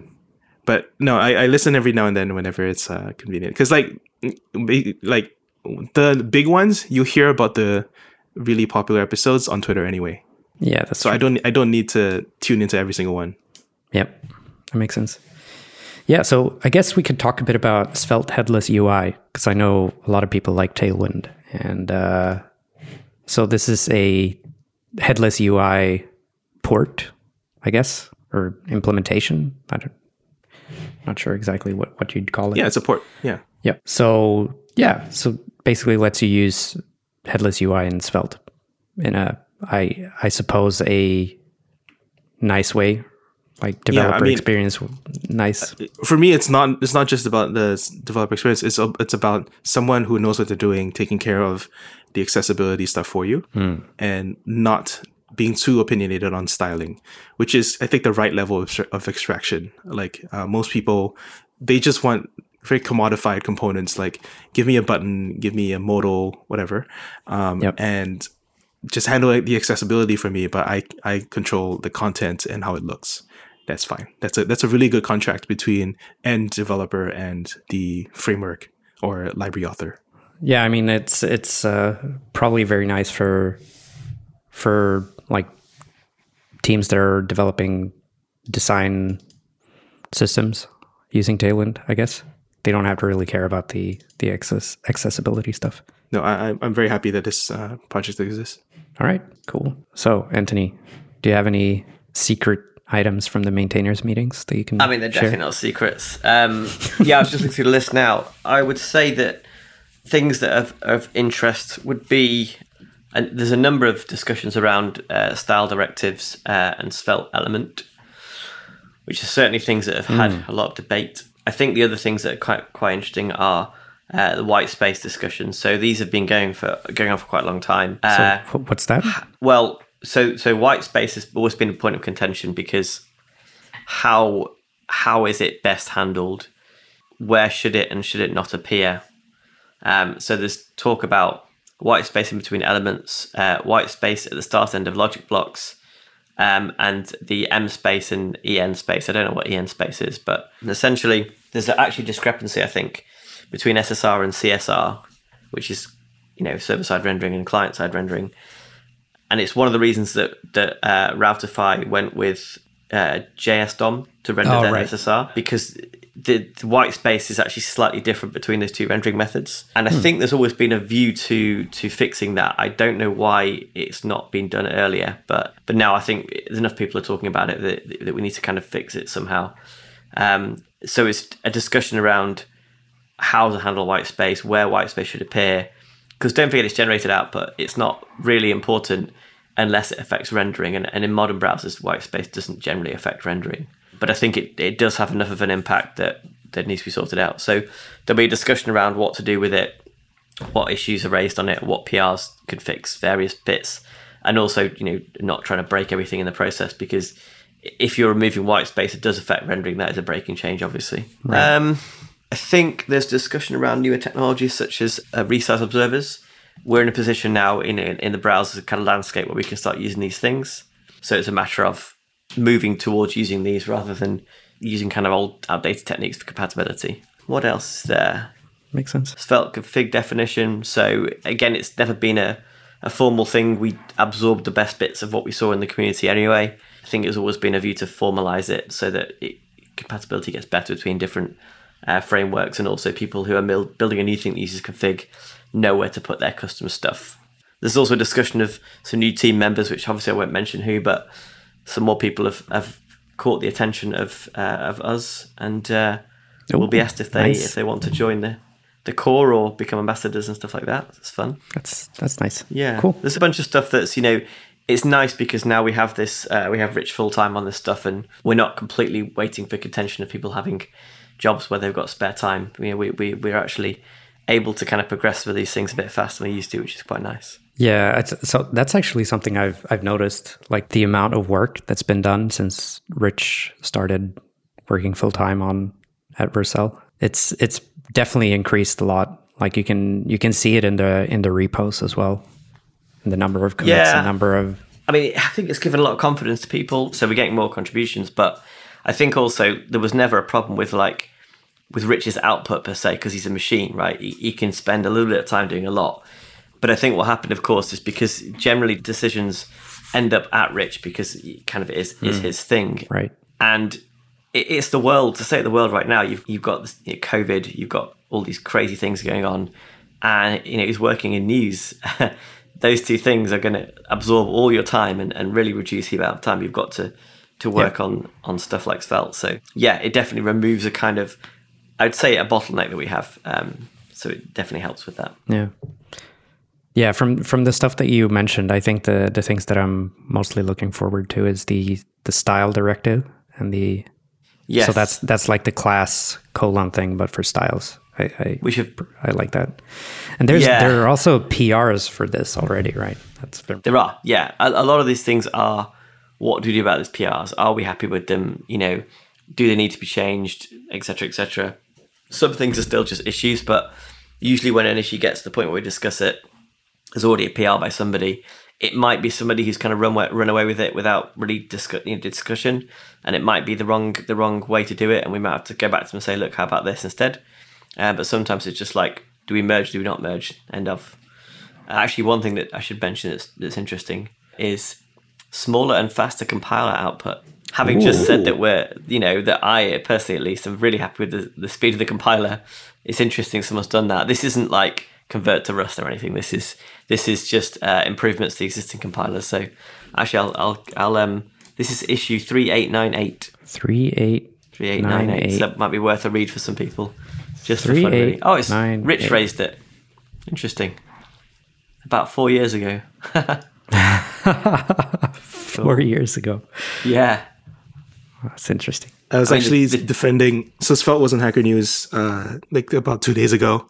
But no, I, I listen every now and then whenever it's uh, convenient. Because like, like the big ones, you hear about the really popular episodes on Twitter anyway. Yeah, that's So I don't I don't need to tune into every single one. Yep, that makes sense. Yeah, so I guess we could talk a bit about Svelte headless UI because I know a lot of people like Tailwind, and uh, so this is a headless UI port, I guess, or implementation. I don't, not sure exactly what what you'd call it. Yeah, it's a port. Yeah. Yeah. So yeah, so basically lets you use headless UI in Svelte in a I I suppose a nice way, like developer mean- experience nice. for me it's not it's not just about the developer experience it's a- it's about someone who knows what they're doing taking care of the accessibility stuff for you and not being too opinionated on styling which is i think the right level of, of extraction like uh, most people they just want very commodified components like give me a button give me a modal whatever um, Yep. and just handle the accessibility for me but i i control the content and how it looks that's fine. That's a that's a really good contract between end developer and the framework or library author. Yeah, I mean it's it's uh, probably very nice for for like teams that are developing design systems using Tailwind. I guess they don't have to really care about the the access accessibility stuff. No, I, I'm- I'm very happy that this uh, project exists. All right, cool. So, Anthony, do you have any secret items from the maintainers meetings that you can? I mean, they're share? definitely not secrets. Um, yeah, I was just looking through the list now. I would say that things that are of interest would be, and there's a number of discussions around uh, style directives uh, and svelte element, which are certainly things that have had a lot of debate. I think the other things that are quite quite interesting are uh, the white space discussions. So these have been going for going on for quite a long time. So, Uh, wh- what's that? well, so so white space has always been a point of contention because how how is it best handled? Where should it and should it not appear? Um, so there's talk about white space in between elements, uh, white space at the start end of logic blocks, um, and the M space and EN space. I don't know what EN space is, but essentially there's actually discrepancy, I think, between SSR and CSR, which is you know server side rendering and client side rendering and it's one of the reasons that that uh, Routify went with uh, jsdom to render Oh, their right. SSR because the, the white space is actually slightly different between those two rendering methods. And Hmm. I think there's always been a view to to fixing that. I don't know why it's not been done earlier, but but now I think there's enough people are talking about it that, that we need to kind of fix it somehow. Um, so it's a discussion around how to handle white space, where white space should appear. Because don't forget, it's generated output. It's not really important unless it affects rendering. And, and in modern browsers, white space doesn't generally affect rendering. But I think it, it does have enough of an impact that, that needs to be sorted out. So there'll be a discussion around what to do with it, what issues are raised on it, what PRs could fix various bits, and also, you know, not trying to break everything in the process because if you're removing white space, it does affect rendering. That is a breaking change, obviously. Um, I think there's discussion around newer technologies such as uh, resize observers. We're in a position now in in the browser kind of landscape where we can start using these things. So it's a matter of moving towards using these rather than using kind of old outdated techniques for compatibility. What else is there? Makes sense. Svelte config definition. So again, it's never been a, a formal thing. We absorbed the best bits of what we saw in the community anyway. I think it's always been a view to formalize it so that it, compatibility gets better between different uh, frameworks and also people who are mil- building a new thing that uses config know where to put their custom stuff. There's also a discussion of some new team members, which obviously I won't mention who, but some more people have, have caught the attention of uh, of us and uh, Ooh, will be asked if they nice. if they want to join the the core or become ambassadors and stuff like that. It's fun. That's that's nice. Yeah, Cool. There's a bunch of stuff that's you know it's nice because now we have this uh, we have Rich full time on this stuff, and we're not completely waiting for contention of people having jobs where they've got spare time. You know, we we we're actually able to kind of progress with these things a bit faster than we used to, which is quite nice. Yeah, it's, so that's actually something I've I've noticed, like the amount of work that's been done since Rich started working full time on at Vercel. It's it's definitely increased a lot. Like you can you can see it in the in the repos as well, the number of commits, Yeah. the number of I mean, I think it's given a lot of confidence to people, so we're getting more contributions. But I think also there was never a problem with like with Rich's output per se because he's a machine, right? He, he can spend a little bit of time doing a lot. But I think what happened, of course, is because generally decisions end up at Rich because it kind of is is hmm. his thing, right. and it, it's the world to say the world right now you've you've got this, you know, covid you've got all these crazy things going on and you know he's working in news those two things are going to absorb all your time and, and really reduce the amount of time you've got to to work on on stuff like svelte so yeah it definitely removes a kind of i'd say a bottleneck that we have um, so it definitely helps with that Yeah. Yeah, from from the stuff that you mentioned, I think the the things that I'm mostly looking forward to is the the style directive and the yeah. so that's that's like the class colon thing, but for styles. I I, we should I like that. And there's Yeah. there are also PRs for this already, right? That's been, There are, yeah. A, a lot of these things are what do we do about these PRs? Are we happy with them? You know, do they need to be changed, etc., etc. Some things are still just issues, but usually when an issue gets to the point where we discuss it, there's already a PR by somebody. It might be somebody who's kind of run run away with it without really discuss, you know, discussion, and it might be the wrong the wrong way to do it, and we might have to go back to them and say, look, how about this instead? Uh, but sometimes it's just like, do we merge? Do we not merge? End of. Uh, Actually, one thing that I should mention that's, that's interesting is smaller and faster compiler output. Having just said that we're, you know, that I personally at least am really happy with the, the speed of the compiler. It's interesting someone's done that. This isn't like convert to Rust or anything. This is this is just uh, improvements to the existing compilers. So actually, I'll I'll, I'll um this is issue three eight nine eight. three eight Three eight nine eight. So that might be worth a read for some people. Just for Three, fun, really. eight, Oh, it's nine, Rich eight. raised it. Interesting. About four years ago. four years ago. yeah. That's interesting. I was I mean, actually the- defending. So Svelte was on Hacker News uh, like about two days ago,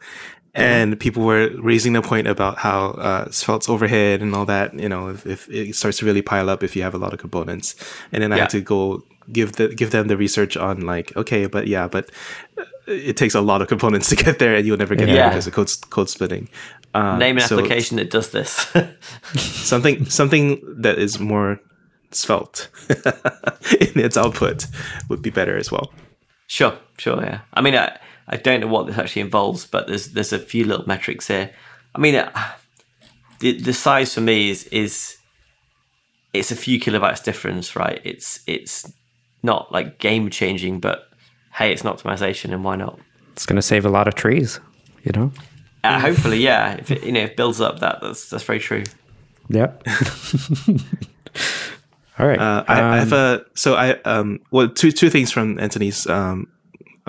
and people were raising the point about how uh, Svelte's overhead and all that. You know, if, if it starts to really pile up if you have a lot of components, and then I Yeah. had to go give the give them the research on like, okay, but yeah, but uh, it takes a lot of components to get there, and you'll never get Yeah. there because of code code splitting. Uh, Name an so application that does this. something something that is more svelte in its output would be better as well. Sure, sure, yeah. I mean, I, I don't know what this actually involves, but there's there's a few little metrics here. I mean, uh, the the size for me is is it's a few kilobytes difference, right? It's it's not like game changing, but hey, it's an optimization, and why not? It's going to save a lot of trees, you know? Uh, hopefully, yeah. If it, you know, if it builds up, that that's that's very true. Yeah. All right. Uh, I, I have Um, a so I um well two two things from Anthony's um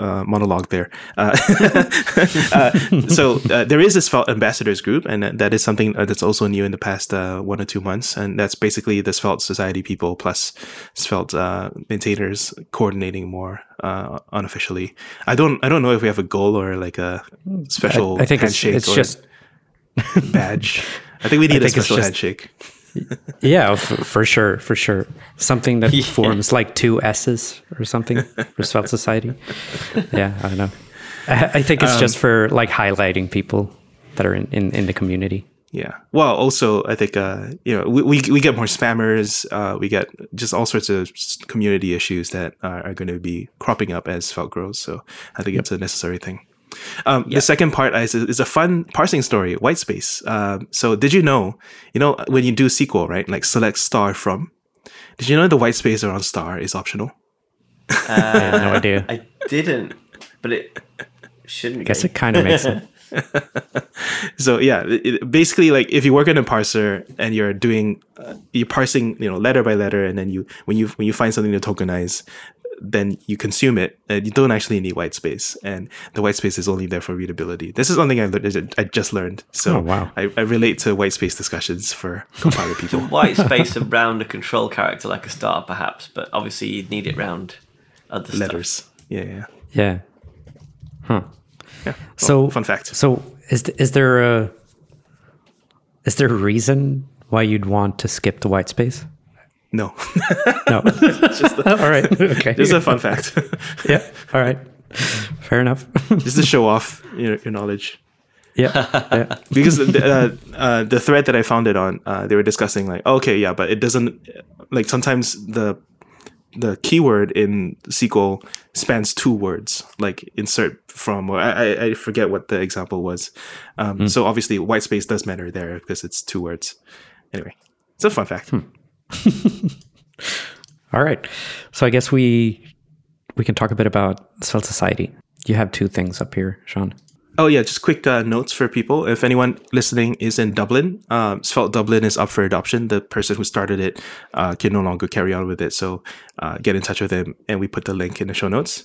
uh, monologue there. Uh, uh, so uh, there is this Svelte ambassadors group, and that- is something uh, that's also new in the past uh, one or two months, and that's basically the Svelte Society people plus Svelte uh, maintainers coordinating more uh, unofficially. I don't I don't know if we have a goal or like a special I think handshake it's or just badge. I think we need a think it's special handshake. Yeah, for, for sure, for sure. Something that Yeah. forms like two S's or something for Svelte Society. Yeah, I don't know. I, I think it's just for like highlighting people that are in, in, in the community. Yeah. Well, also, I think uh, you know we, we we get more spammers. Uh, we get just all sorts of community issues that are, are going to be cropping up as Svelte grows. So I think it's a necessary thing. Um, The second part is, is a fun parsing story, whitespace. Um, so did you know, you know, when you do SQL, right? Like select star from. Did you know the whitespace around star is optional? I have no idea. I didn't, but it shouldn't. guess be. it kind of makes sense. so yeah it, it- basically like if you work in a parser and you're doing uh, you're parsing you know letter by letter and then you when you when you find something to tokenize then you consume it, and you don't actually need white space, and the white space is only there for readability. This is something I learned. I just learned. So Oh, wow. I, I relate to white space discussions for compiler people. White space around a control character like a star, perhaps, but obviously you'd need it round other stuff. Letters. Yeah, yeah. Yeah. Huh. yeah. So fun fact. So is th- is there a is there a reason why you'd want to skip the white space? No, No. All right. Okay. just a fun fact. yeah. All right. Fair enough. just to show off your, your knowledge. yeah. Yeah. because the, uh, uh, the thread that I found it on, uh, they were discussing like, okay, yeah, but it doesn't like sometimes the the keyword in SQL spans two words, like insert from, or I, I- I forget what the example was. Um, So obviously, white space does matter there because it's two words. Anyway, it's a fun fact. All right. So I guess we we can talk a bit about Svelte Society. You have two things up here, Sean. Oh yeah, just quick uh, notes for people. If anyone listening is in Dublin, um, Svelte Dublin is up for adoption. The person who started it uh, can no longer carry on with it, so uh, get in touch with them, and we put the link in the show notes.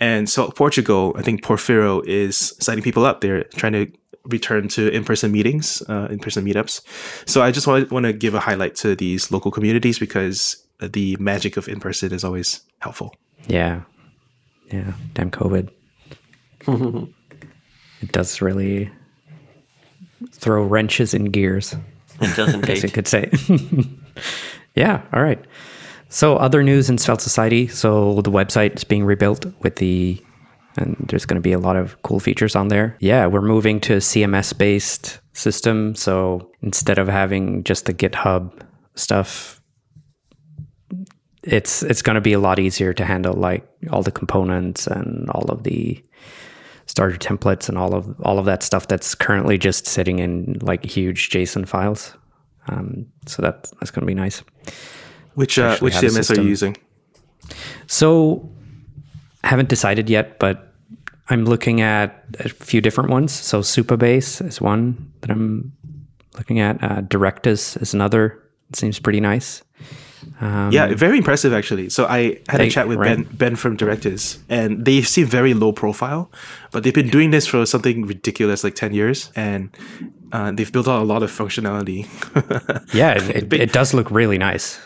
And so Portugal, I think Porfiro is signing people up. They're trying to return to in-person meetings, uh, in-person meetups. So I just want, want to give a highlight to these local communities because the magic of in-person is always helpful. Yeah. Yeah. Damn COVID. it does really throw wrenches in gears. It does I guess you could say. yeah. All right. So other news in Svelte Society. So the website is being rebuilt with the, and there's going to be a lot of cool features on there. Yeah, we're moving to a CMS based system. So instead of having just the GitHub stuff, it's it's going to be a lot easier to handle like all the components and all of the starter templates and all of all of that stuff that's currently just sitting in like huge JSON files. Um, so that that's going to be nice. Which uh, which CMS are you using? So haven't decided yet, but I'm looking at a few different ones. So Supabase is one that I'm looking at. Uh, Directus is another. It seems pretty nice. Um, Yeah, very impressive actually. So I had a chat with right. Ben Ben from Directus, and they seem very low profile, but they've been doing this for something ridiculous like ten years, and uh, they've built out a lot of functionality. yeah, it, it, it does look really nice.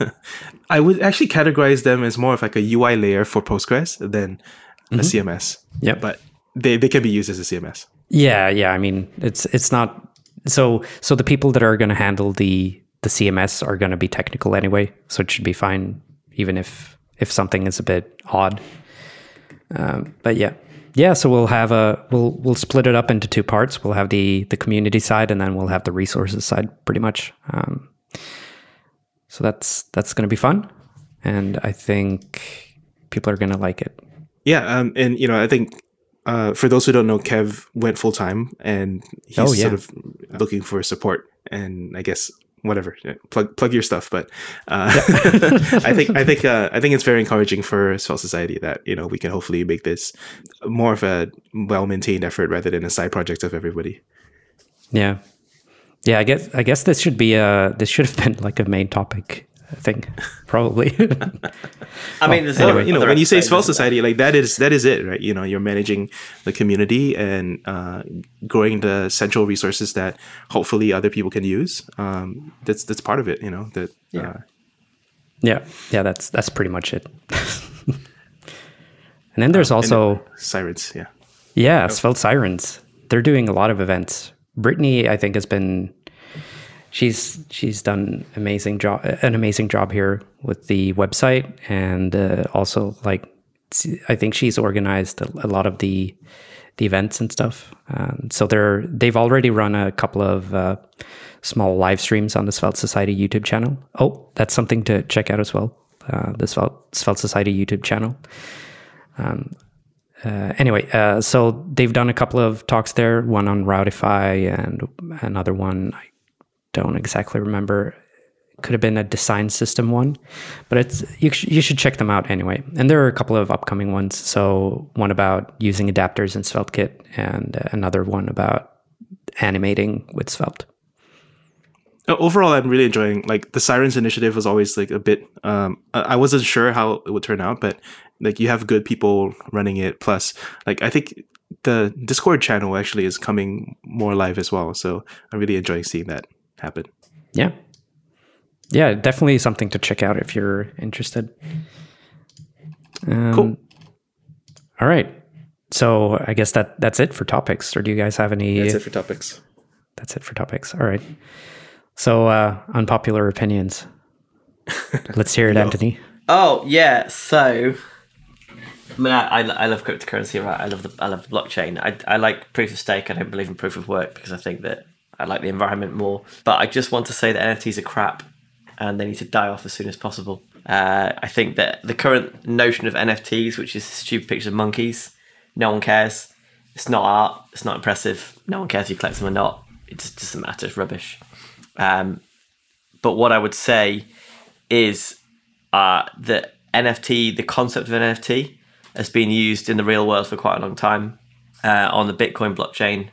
I would actually categorize them as more of like a UI layer for Postgres than a CMS. Yeah, but they they can be used as a CMS. Yeah, yeah. I mean, it's it's not so so the people that are going to handle the the CMS are going to be technical anyway, so it should be fine, even if if something is a bit odd. Um, but yeah, yeah. So we'll have a we'll we'll split it up into two parts. We'll have the the community side, and then we'll have the resources side, pretty much. Um, so that's that's going to be fun, and I think people are going to like it. Yeah, um, and you know, I think uh, for those who don't know, Kev went full time, and he's Oh, yeah. sort of looking for support. And I guess whatever, yeah, plug plug your stuff. But uh, I think I think uh, I think it's very encouraging for Svelte Society that you know we can hopefully make this more of a well maintained effort rather than a side project of everybody. Yeah, yeah. I guess I guess this should be a this should have been like a main topic. I think probably. I mean, there's Anyway, you know, when you say episodes, Svelte isn't there? Society, like that is that is it, right? You know, you're managing the community and uh, growing the central resources that hopefully other people can use. Um, that's that's part of it. You know that. Uh, yeah, yeah. That's that's pretty much it. and then there's also sirens, yeah. yeah, Svelte Sirens. They're doing a lot of events. Brittany, I think, has been she's she's done amazing job an amazing job here with the website and uh, also like I think she's organized a, lot of the the events and stuff. Um, so they're they've already run a couple of uh, small live streams on the Svelte Society YouTube channel. Oh, that's something to check out as well. Uh, the Svelte, Svelte Society YouTube channel. Uh, anyway, uh, so they've done a couple of talks there, one on Routify and another one I don't exactly remember. Could have been a design system one, but it's you, sh- you should check them out anyway. And there are a couple of upcoming ones. So one about using adapters in SvelteKit, and uh, another one about animating with Svelte. uh, overall, I'm really enjoying. Like the Sirens initiative was always like a bit. Um, I I wasn't sure how it would turn out, but like you have good people running it. Plus, like I think the Discord channel actually is coming more live as well. So I'm really enjoying seeing that happen. Yeah. Yeah, definitely something to check out if you're interested. Um, Cool. All right. So I guess that that's it for topics. Or do you guys have any? That's it for topics. That's it for topics. All right. So uh, unpopular opinions. Let's hear it, Anthony. Oh yeah, so I mean, I, I, I love cryptocurrency, right? I love the I love the blockchain. I, I like proof of stake. I don't believe in proof of work because I think that I like the environment more. But I just want to say that NFTs are crap, and they need to die off as soon as possible. Uh, I think that the current notion of NFTs, which is stupid pictures of monkeys, no one cares. It's not art. It's not impressive. No one cares if you collect them or not. It just doesn't matter. It's rubbish. Um, but what I would say is uh, that NFT, the concept of NFT, has been used in the real world for quite a long time uh, on the Bitcoin blockchain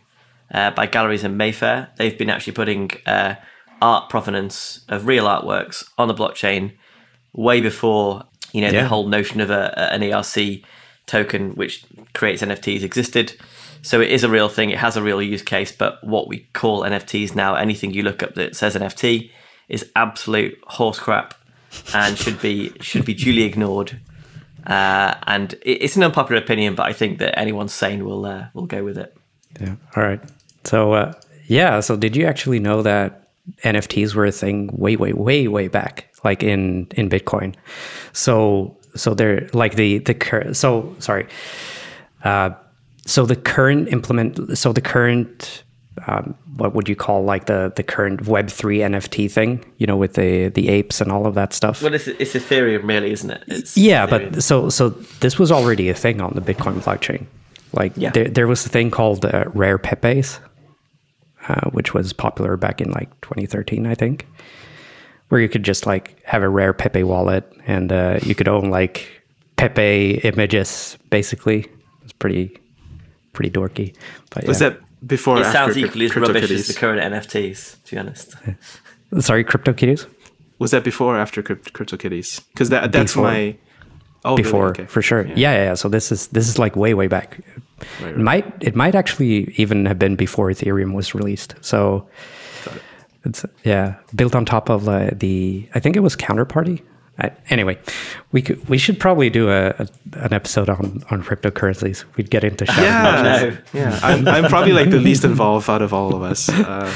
uh, by galleries in Mayfair. They've been actually putting uh, art provenance of real artworks on the blockchain way before you know Yeah. the whole notion of a, an ERC token which creates NFTs existed. So it is a real thing. It has a real use case. But what we call NFTs now, anything you look up that says NFT, is absolute horse crap and should be should be duly ignored. Uh, and it, it's an unpopular opinion, but I think that anyone sane will uh, will go with it. Yeah. All right. So uh, yeah. So did you actually know that NFTs were a thing way, way, way, way back, like in in Bitcoin? So so they're like the the cur- so sorry. Uh, so the current implement. So the current. Um, what would you call like the the current Web three NFT thing? You know, with the the apes and all of that stuff. Well, it's, it's Ethereum, really, isn't it? It's Yeah, Ethereum. but so so this was already a thing on the Bitcoin blockchain. Like Yeah. there there was a thing called uh, rare Pepes, uh, which was popular back in like 2013, I think, where you could just like have a rare Pepe wallet and uh, you could own like Pepe images. Basically, it's pretty pretty dorky. But Was yeah. that before? or it sounds equally as rubbish as the current NFTs. To be honest, sorry, CryptoKitties Was that before or after Crypt- CryptoKitties? Because that that's Before. my. Oh, really? before Okay. for sure. Yeah. yeah, yeah. So this is this is like way way back. Right, It right. might it might actually even have been before Ethereum was released. So it's yeah built on top of uh, the I think it was Counterparty. Uh, anyway, we could we should probably do a, a an episode on on cryptocurrencies. We'd get into Shadow Yeah, no. yeah. I'm, I'm probably like the least involved out of all of us. Uh,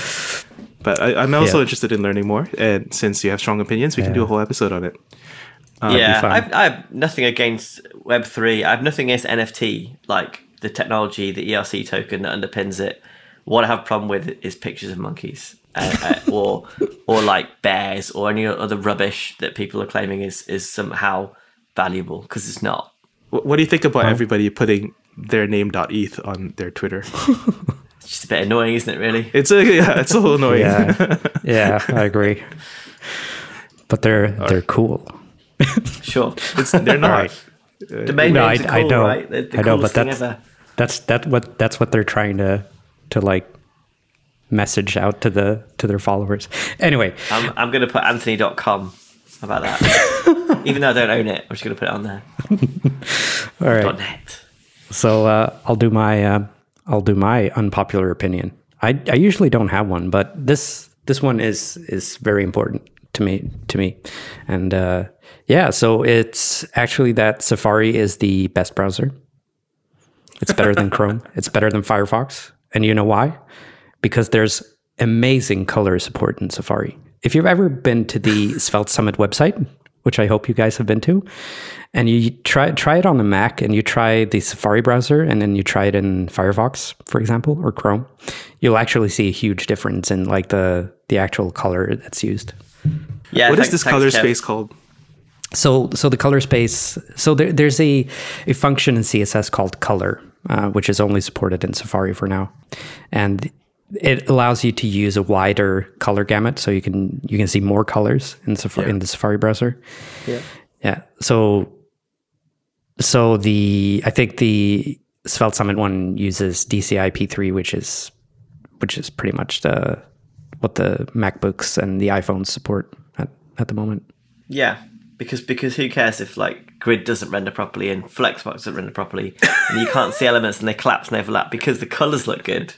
but I, I'm also Yeah. interested in learning more. And since you have strong opinions, we can do a whole episode on it. Yeah. I've, I have nothing against Web three. I have nothing against NFT, like the technology, the ERC token that underpins it. What I have a problem with is pictures of monkeys, uh, uh, or or like bears, or any other rubbish that people are claiming is is somehow valuable because it's not. What, what do you think about everybody putting their name .eth on their Twitter? It's just a bit annoying, isn't it? Really? It's a yeah, it's a little annoying. Yeah, yeah, I agree. But they're they're cool. Sure. It's, they're not. Domain No, names I- are I know. right? They're the I know, but that's- ever. That's that what that's what they're trying to to like message out to the to their followers. Anyway, I'm, I'm going to put Anthony.com. About that? Even though I don't own it, I'm just going to put it on there. all right. .net. So uh, I'll do my uh, I'll do my unpopular opinion. I, I usually don't have one, but this this one is is very important to me to me, and uh, yeah. So it's actually that Safari is the best browser. It's better than Chrome. It's better than Firefox, and you know why? Because there's amazing color support in Safari. If you've ever been to the Svelte Summit website, which I hope you guys have been to, and you try try it on the Mac and you try the Safari browser and then you try it in Firefox, for example, or Chrome, you'll actually see a huge difference in like the the actual color that's used. Yeah, What is thanks- this color Kev. space called? So, so the color space. So there, there's a a function in CSS called color, uh, which is only supported in Safari for now, and it allows you to use a wider color gamut, so you can you can see more colors in Safari in the Safari browser. Yeah. Yeah. So, so the I think the Svelte Summit one uses DCI P3, which is which is pretty much the what the MacBooks and the iPhones support at, at the moment. Yeah, because because who cares if like Grid doesn't render properly and Flexbox doesn't render properly, and you can't see elements and they collapse and overlap because the colors look good.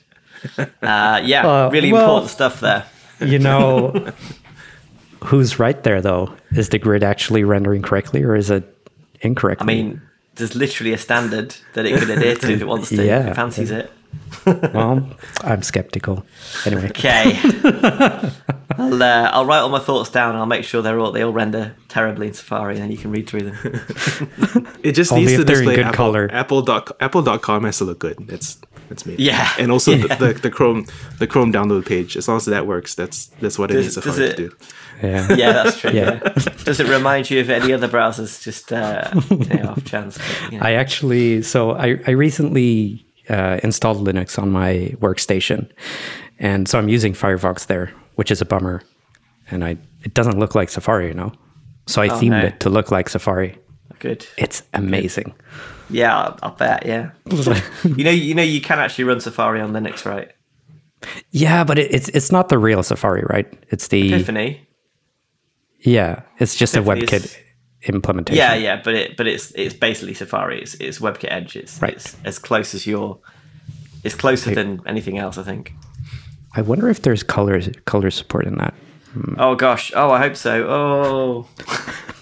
Uh, yeah, Uh, really well- important stuff there. You know, who's right there though? Is the grid actually rendering correctly or is it incorrectly? I mean, there's literally a standard that it can adhere to if it wants to, if Yeah. it fancies it. Well, I'm skeptical. Anyway, Okay. I'll, uh, I'll write all my thoughts down and I'll make sure they're all they all render terribly in Safari and then you can read through them. It just Only needs to if they're in display good Apple, color. Apple dot Apple.com has to look good. That's that's me. Yeah. and also Yeah. The, the the Chrome the Chrome download page. As long as that works, that's that's what it Does- needs Safari it- to do. yeah. Yeah, that's true. Yeah. Yeah. Does it remind you of any other browsers just uh, off chance? But, you know. I actually, so I, I recently uh, installed Linux on my workstation. And so I'm using Firefox there, which is a bummer. And I it doesn't look like Safari, you know? So I themed no. it to look like Safari. Good. It's amazing. Yeah, I'll, bet. Yeah. You know, you know, you can actually run Safari on Linux, right? yeah, but it, it's it's not the real Safari, right? It's the Epiphany. yeah, it's just a WebKit is- implementation. Yeah, yeah, but it but it's it's basically Safari. It's, it's WebKit Edge. It's, Right. it's as close as your. It's closer than anything else, I think. I wonder if there's color color support in that. Oh gosh. Oh, I hope so. Oh.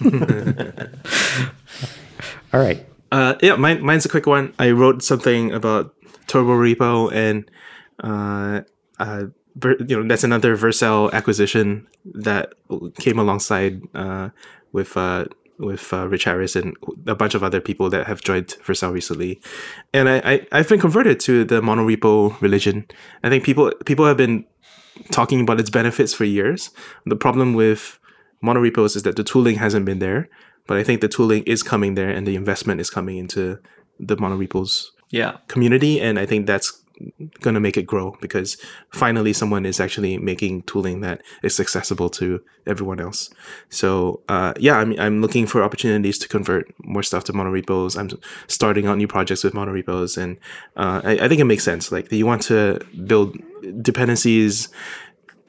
All right. Uh, yeah, mine, mine's a quick one. I wrote something about Turborepo, and uh, uh, you know that's another Vercel acquisition that came alongside uh, with uh, with uh, Rich Harris and a bunch of other people that have joined Vercel recently. And I, I I've been converted to the monorepo religion. I think people people have been talking about its benefits for years. The problem with monorepos is that the tooling hasn't been there, but I think the tooling is coming there and the investment is coming into the monorepos Yeah. community and I think that's going to make it grow because finally someone is actually making tooling that is accessible to everyone else. So uh, yeah, I'm I'm looking for opportunities to convert more stuff to monorepos. I'm starting out new projects with monorepos, and uh, I, I think it makes sense. Like you want to build dependencies.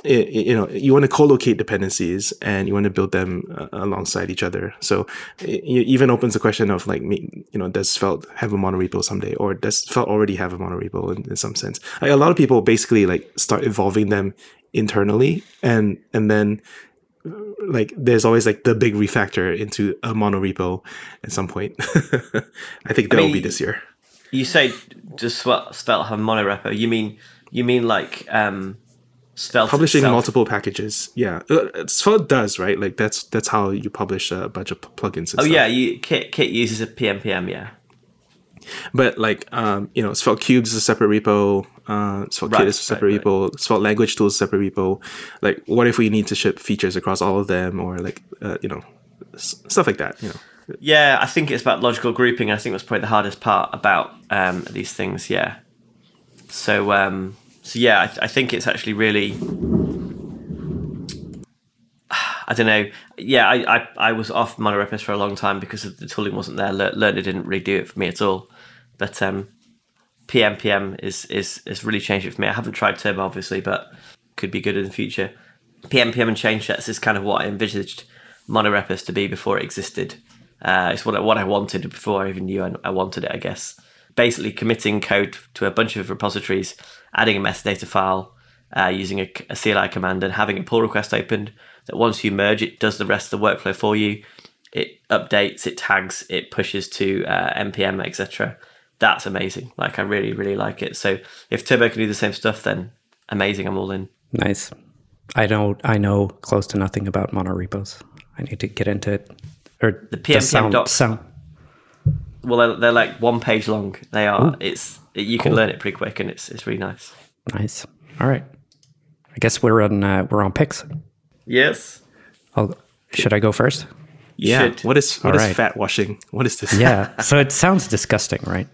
I- i- You know, you want to co-locate dependencies and you want to build them uh, alongside each other. So it even opens the question of like, you know, does Svelte have a monorepo someday, or does Svelte already have a monorepo in, in some sense? Like, a lot of people basically like start evolving them internally, and and then like there's always like the big refactor into a monorepo at some point. I think that will be this year. You say does Svelte have monorepo? You mean you mean like um, Publishing itself? multiple packages, yeah, uh, Svelte does right. Like that's that's how you publish a bunch of plugins. And Oh stuff. yeah, you Kit Kit uses a pnpm. Yeah. but like um, you know, Svelte Cubed is a separate repo. Uh, Svelte Right, Kit is a separate right, repo. Svelte Language Tools is a separate repo. Like, what if we need to ship features across all of them, or like uh, you know, s- stuff like that. You know, Yeah, I think it's about logical grouping. I think that's probably the hardest part about um, these things. Yeah. So, um, so yeah, I, th- I think it's actually really. I don't know. Yeah, I, I, I was off monorepos for a long time because the tooling wasn't there. Le- Lerna didn't really do it for me at all. But um, pnpm is, is is really changed it for me. I haven't tried Turbo obviously, but could be good in the future. pnpm and Changesets is kind of what I envisaged monorepos to be before it existed. Uh, it's what I, what I wanted before I even knew I, I wanted it. I guess basically committing code to a bunch of repositories, adding a metadata file, uh, using a, a CLI command, and having a pull request opened. That once you merge, it does the rest of the workflow for you. It updates, it tags, it pushes to uh, npm, etc. That's amazing. Like I really, really like it. So if Turbo can do the same stuff, then amazing. I'm all in. Nice. I don't. I know close to nothing about monorepos. I need to get into it. Or the pnpm sound, docs. sound. Well, they're, they're like one page long. They are. It's you can learn it pretty quick, and it's it's really nice. Nice. All right. I guess we're on. Uh, we're on picks. Yes. I'll, should I go first? yeah. should. What is what All is right. fat washing? What is this? Yeah. so it sounds disgusting, right?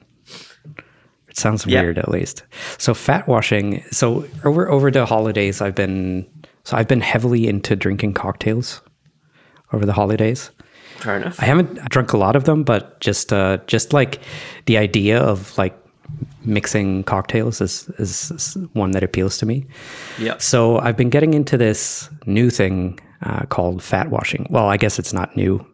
It sounds Yeah. weird, at least. So fat washing. So over over the holidays, I've been so I've been heavily into drinking cocktails over the holidays. Fair enough. I haven't drunk a lot of them, but just uh, just like the idea of like mixing cocktails is, is, one that appeals to me. Yeah. So I've been getting into this new thing uh, called fat washing. Well, I guess it's not new,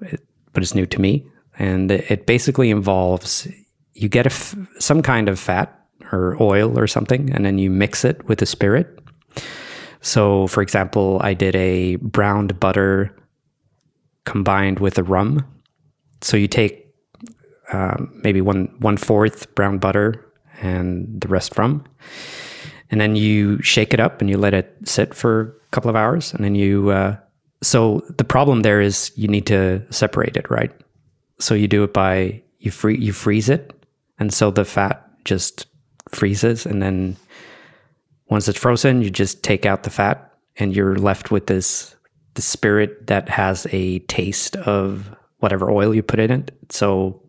but it's new to me, and it, it basically involves you get a f- some kind of fat or oil or something, and then you mix it with a spirit. So, for example, I did a browned butter combined with a rum. So you take um, maybe one one fourth brown butter and the rest rum, and then you shake it up and you let it sit for a couple of hours, and then you. Uh, so the problem there is you need to separate it, right? So you do it by you free you freeze it, and so the fat just freezes, and then once it's frozen, you just take out the fat, and you're left with this the spirit that has a taste of whatever oil you put in it. So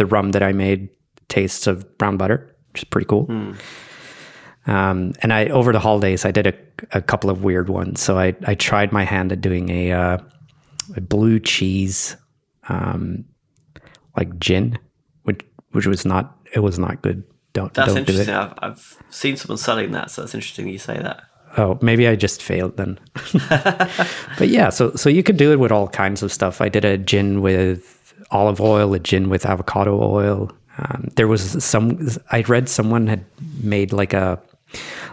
the rum that I made tastes of brown butter, which is pretty cool. Um, and I over the holidays I did a, a couple of weird ones. So I I tried my hand at doing a, uh, a blue cheese, um, like gin, which which was not it was not good. Don't That's don't do it. interesting. I've, I've seen someone selling that, so that's interesting you say that. Oh, maybe I just failed then. but yeah, so so you could do it with all kinds of stuff. I did a gin with olive oil, a gin with avocado oil. Um, there was some. I read someone had made like a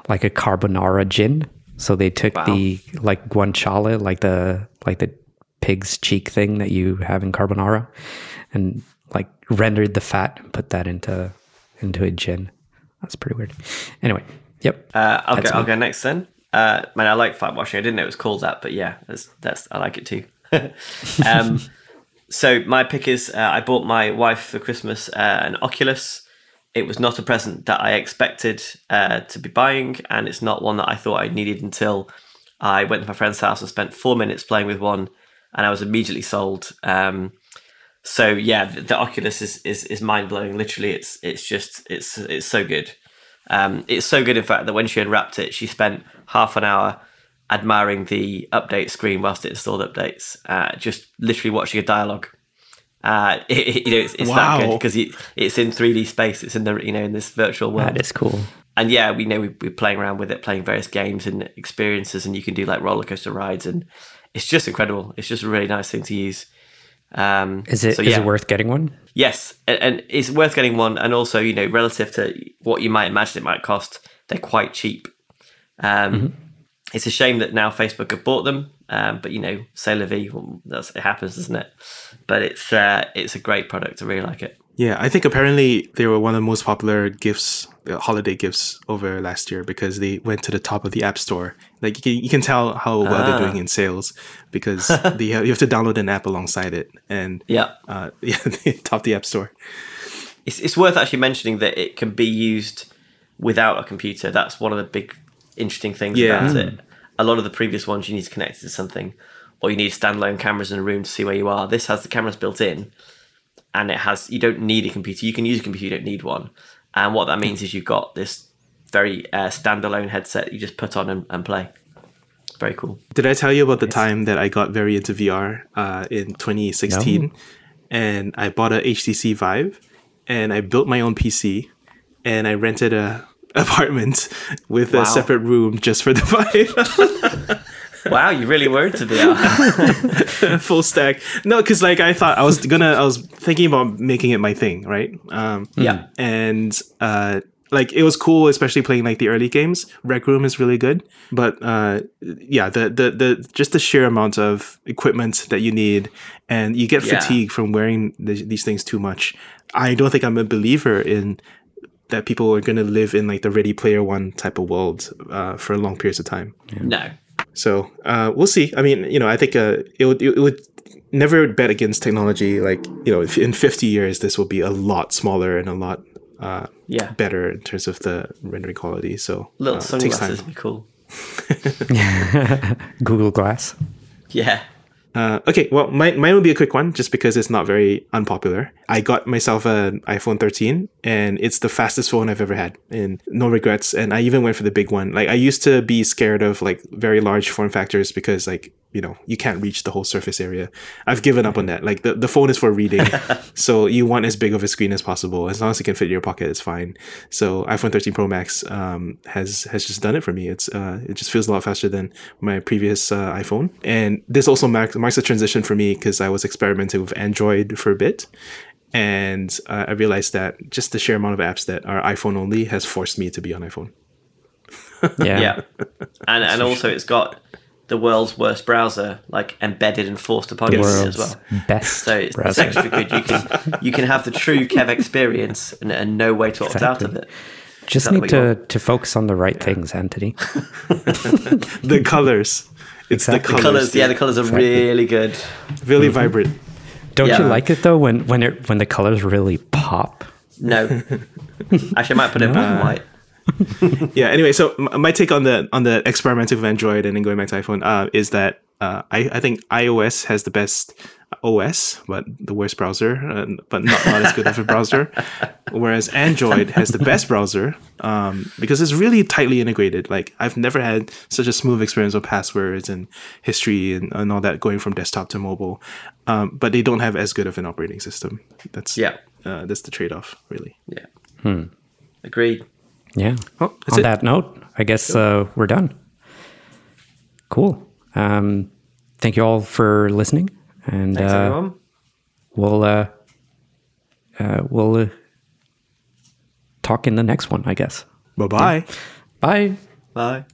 like a carbonara gin. So they took Wow. the like guanciale, like the like the pig's cheek thing that you have in carbonara, and like rendered the fat and put that into into a gin. That's pretty weird. Anyway, yep. Uh, I'll go. I'll go next then. Uh, man, I like fat washing. I didn't know it was called that, but yeah, that's, that's I like it too. um, so my pick is uh, I bought my wife for Christmas uh, an Oculus. It was not a present that I expected uh, to be buying, and it's not one that I thought I needed until I went to my friend's house and spent four minutes playing with one, and I was immediately sold. Um, so yeah, the, the Oculus is is, is mind blowing. Literally, it's it's just it's it's so good. Um, it's so good, in fact, that when she unwrapped it, she spent half an hour admiring the update screen whilst it installed updates, uh, just literally watching a dialogue. Uh, it, you know, it's, it's that good because it, it's in 3D space. It's in the you know in this virtual world That is cool. and yeah, we know we, we're playing around with it, playing various games and experiences, and you can do like roller coaster rides, and it's just incredible. It's just a really nice thing to use. Um, Is it is so, yeah. it worth getting one? Yes, and, and it's worth getting one, and also you know relative to what you might imagine it might cost, they're quite cheap. Um, It's a shame that now Facebook have bought them, um, but you know, say la vie, well, that's it happens, doesn't it? But it's uh, it's a great product. I really like it. Yeah, I think apparently they were one of the most popular gifts, uh, holiday gifts over last year because they went to the top of the App Store. Like you can, you can tell how well they're doing in sales because they have, you have to download an app alongside it, and Yeah, uh, yeah, they top the App Store. it's, it's worth actually mentioning that it can be used without a computer. That's one of the big interesting things Yeah. about it. A lot of the previous ones you need to connect it to something, or you need standalone cameras in a room to see where you are. This has the cameras built in, and it has you don't need a computer. You can use a computer, you don't need one. And what that means is you've got this very uh, standalone headset you just put on and, and play. Very cool. Did I tell you about the time that I got very into VR uh, in 2016? No. And I bought a HTC Vive, and I built my own PC, and I rented a apartment with Wow. a separate room just for the Vive. Wow, you really were into VR. full stack. No, because like I thought I was gonna, I was thinking about making it my thing, right? Um, yeah. and uh, like it was cool, especially playing like the early games. Rec Room is really good, but uh, yeah, the, the the just the sheer amount of equipment that you need, and you get Yeah. fatigue from wearing th- these things too much. I don't think I'm a believer in that people are going to live in like the Ready Player One type of world uh, for long periods of time. No. So uh, we'll see. I mean, you know, I think uh, it would it would never bet against technology. Like you know, if in fifty years this will be a lot smaller and a lot uh, Yeah. better in terms of the rendering quality. So Little uh, it takes sunglasses time. would be cool. Google Glass. Yeah. Uh, okay, well, mine, mine will be a quick one just because it's not very unpopular. I got myself an iPhone 13 and it's the fastest phone I've ever had and no regrets. And I even went for the big one. Like I used to be scared of like very large form factors because like you know you can't reach the whole surface area. I've given up on that. Like the, the phone is for reading, so you want as big of a screen as possible. As long as it can fit in your pocket, it's fine. So iPhone 13 Pro Max um, has has just done it for me. It's uh, it just feels a lot faster than my previous uh, iPhone, and this also marks marks a transition for me because I was experimenting with Android for a bit, and uh, I realized that just the sheer amount of apps that are iPhone only has forced me to be on iPhone. Yeah. Yeah, and and also it's got the world's worst browser like embedded and forced upon you as well. best So it's, it's browser. extra good. You can you can have the true Kev experience and, and no way to opt out of it. Just need what you to, to focus on the right things, Anthony. The colors, it's Exactly. the The colors, colors, yeah, the colors are really good. really vibrant. Don't Yeah. you like it though when when it when the colors really pop? No, actually, I might put it in black and white. yeah anyway so my take on the on the experimenting with android and then going back to iphone uh, is that uh, I, I think ios has the best os but the worst browser uh, but not, not as good of a browser whereas android has the best browser um, because it's really tightly integrated. Like i've never had such a smooth experience with passwords and history and, and all that going from desktop to mobile um, but they don't have as good of an operating system. That's Yeah. uh, that's the trade-off really. Yeah, agreed. Yeah. Oh, that's On it. that note, I guess uh, we're done. Cool. Um, thank you all for listening, and Thanks, uh, we'll uh, uh, we'll uh, talk in the next one, I guess. bye-bye Bye. Bye.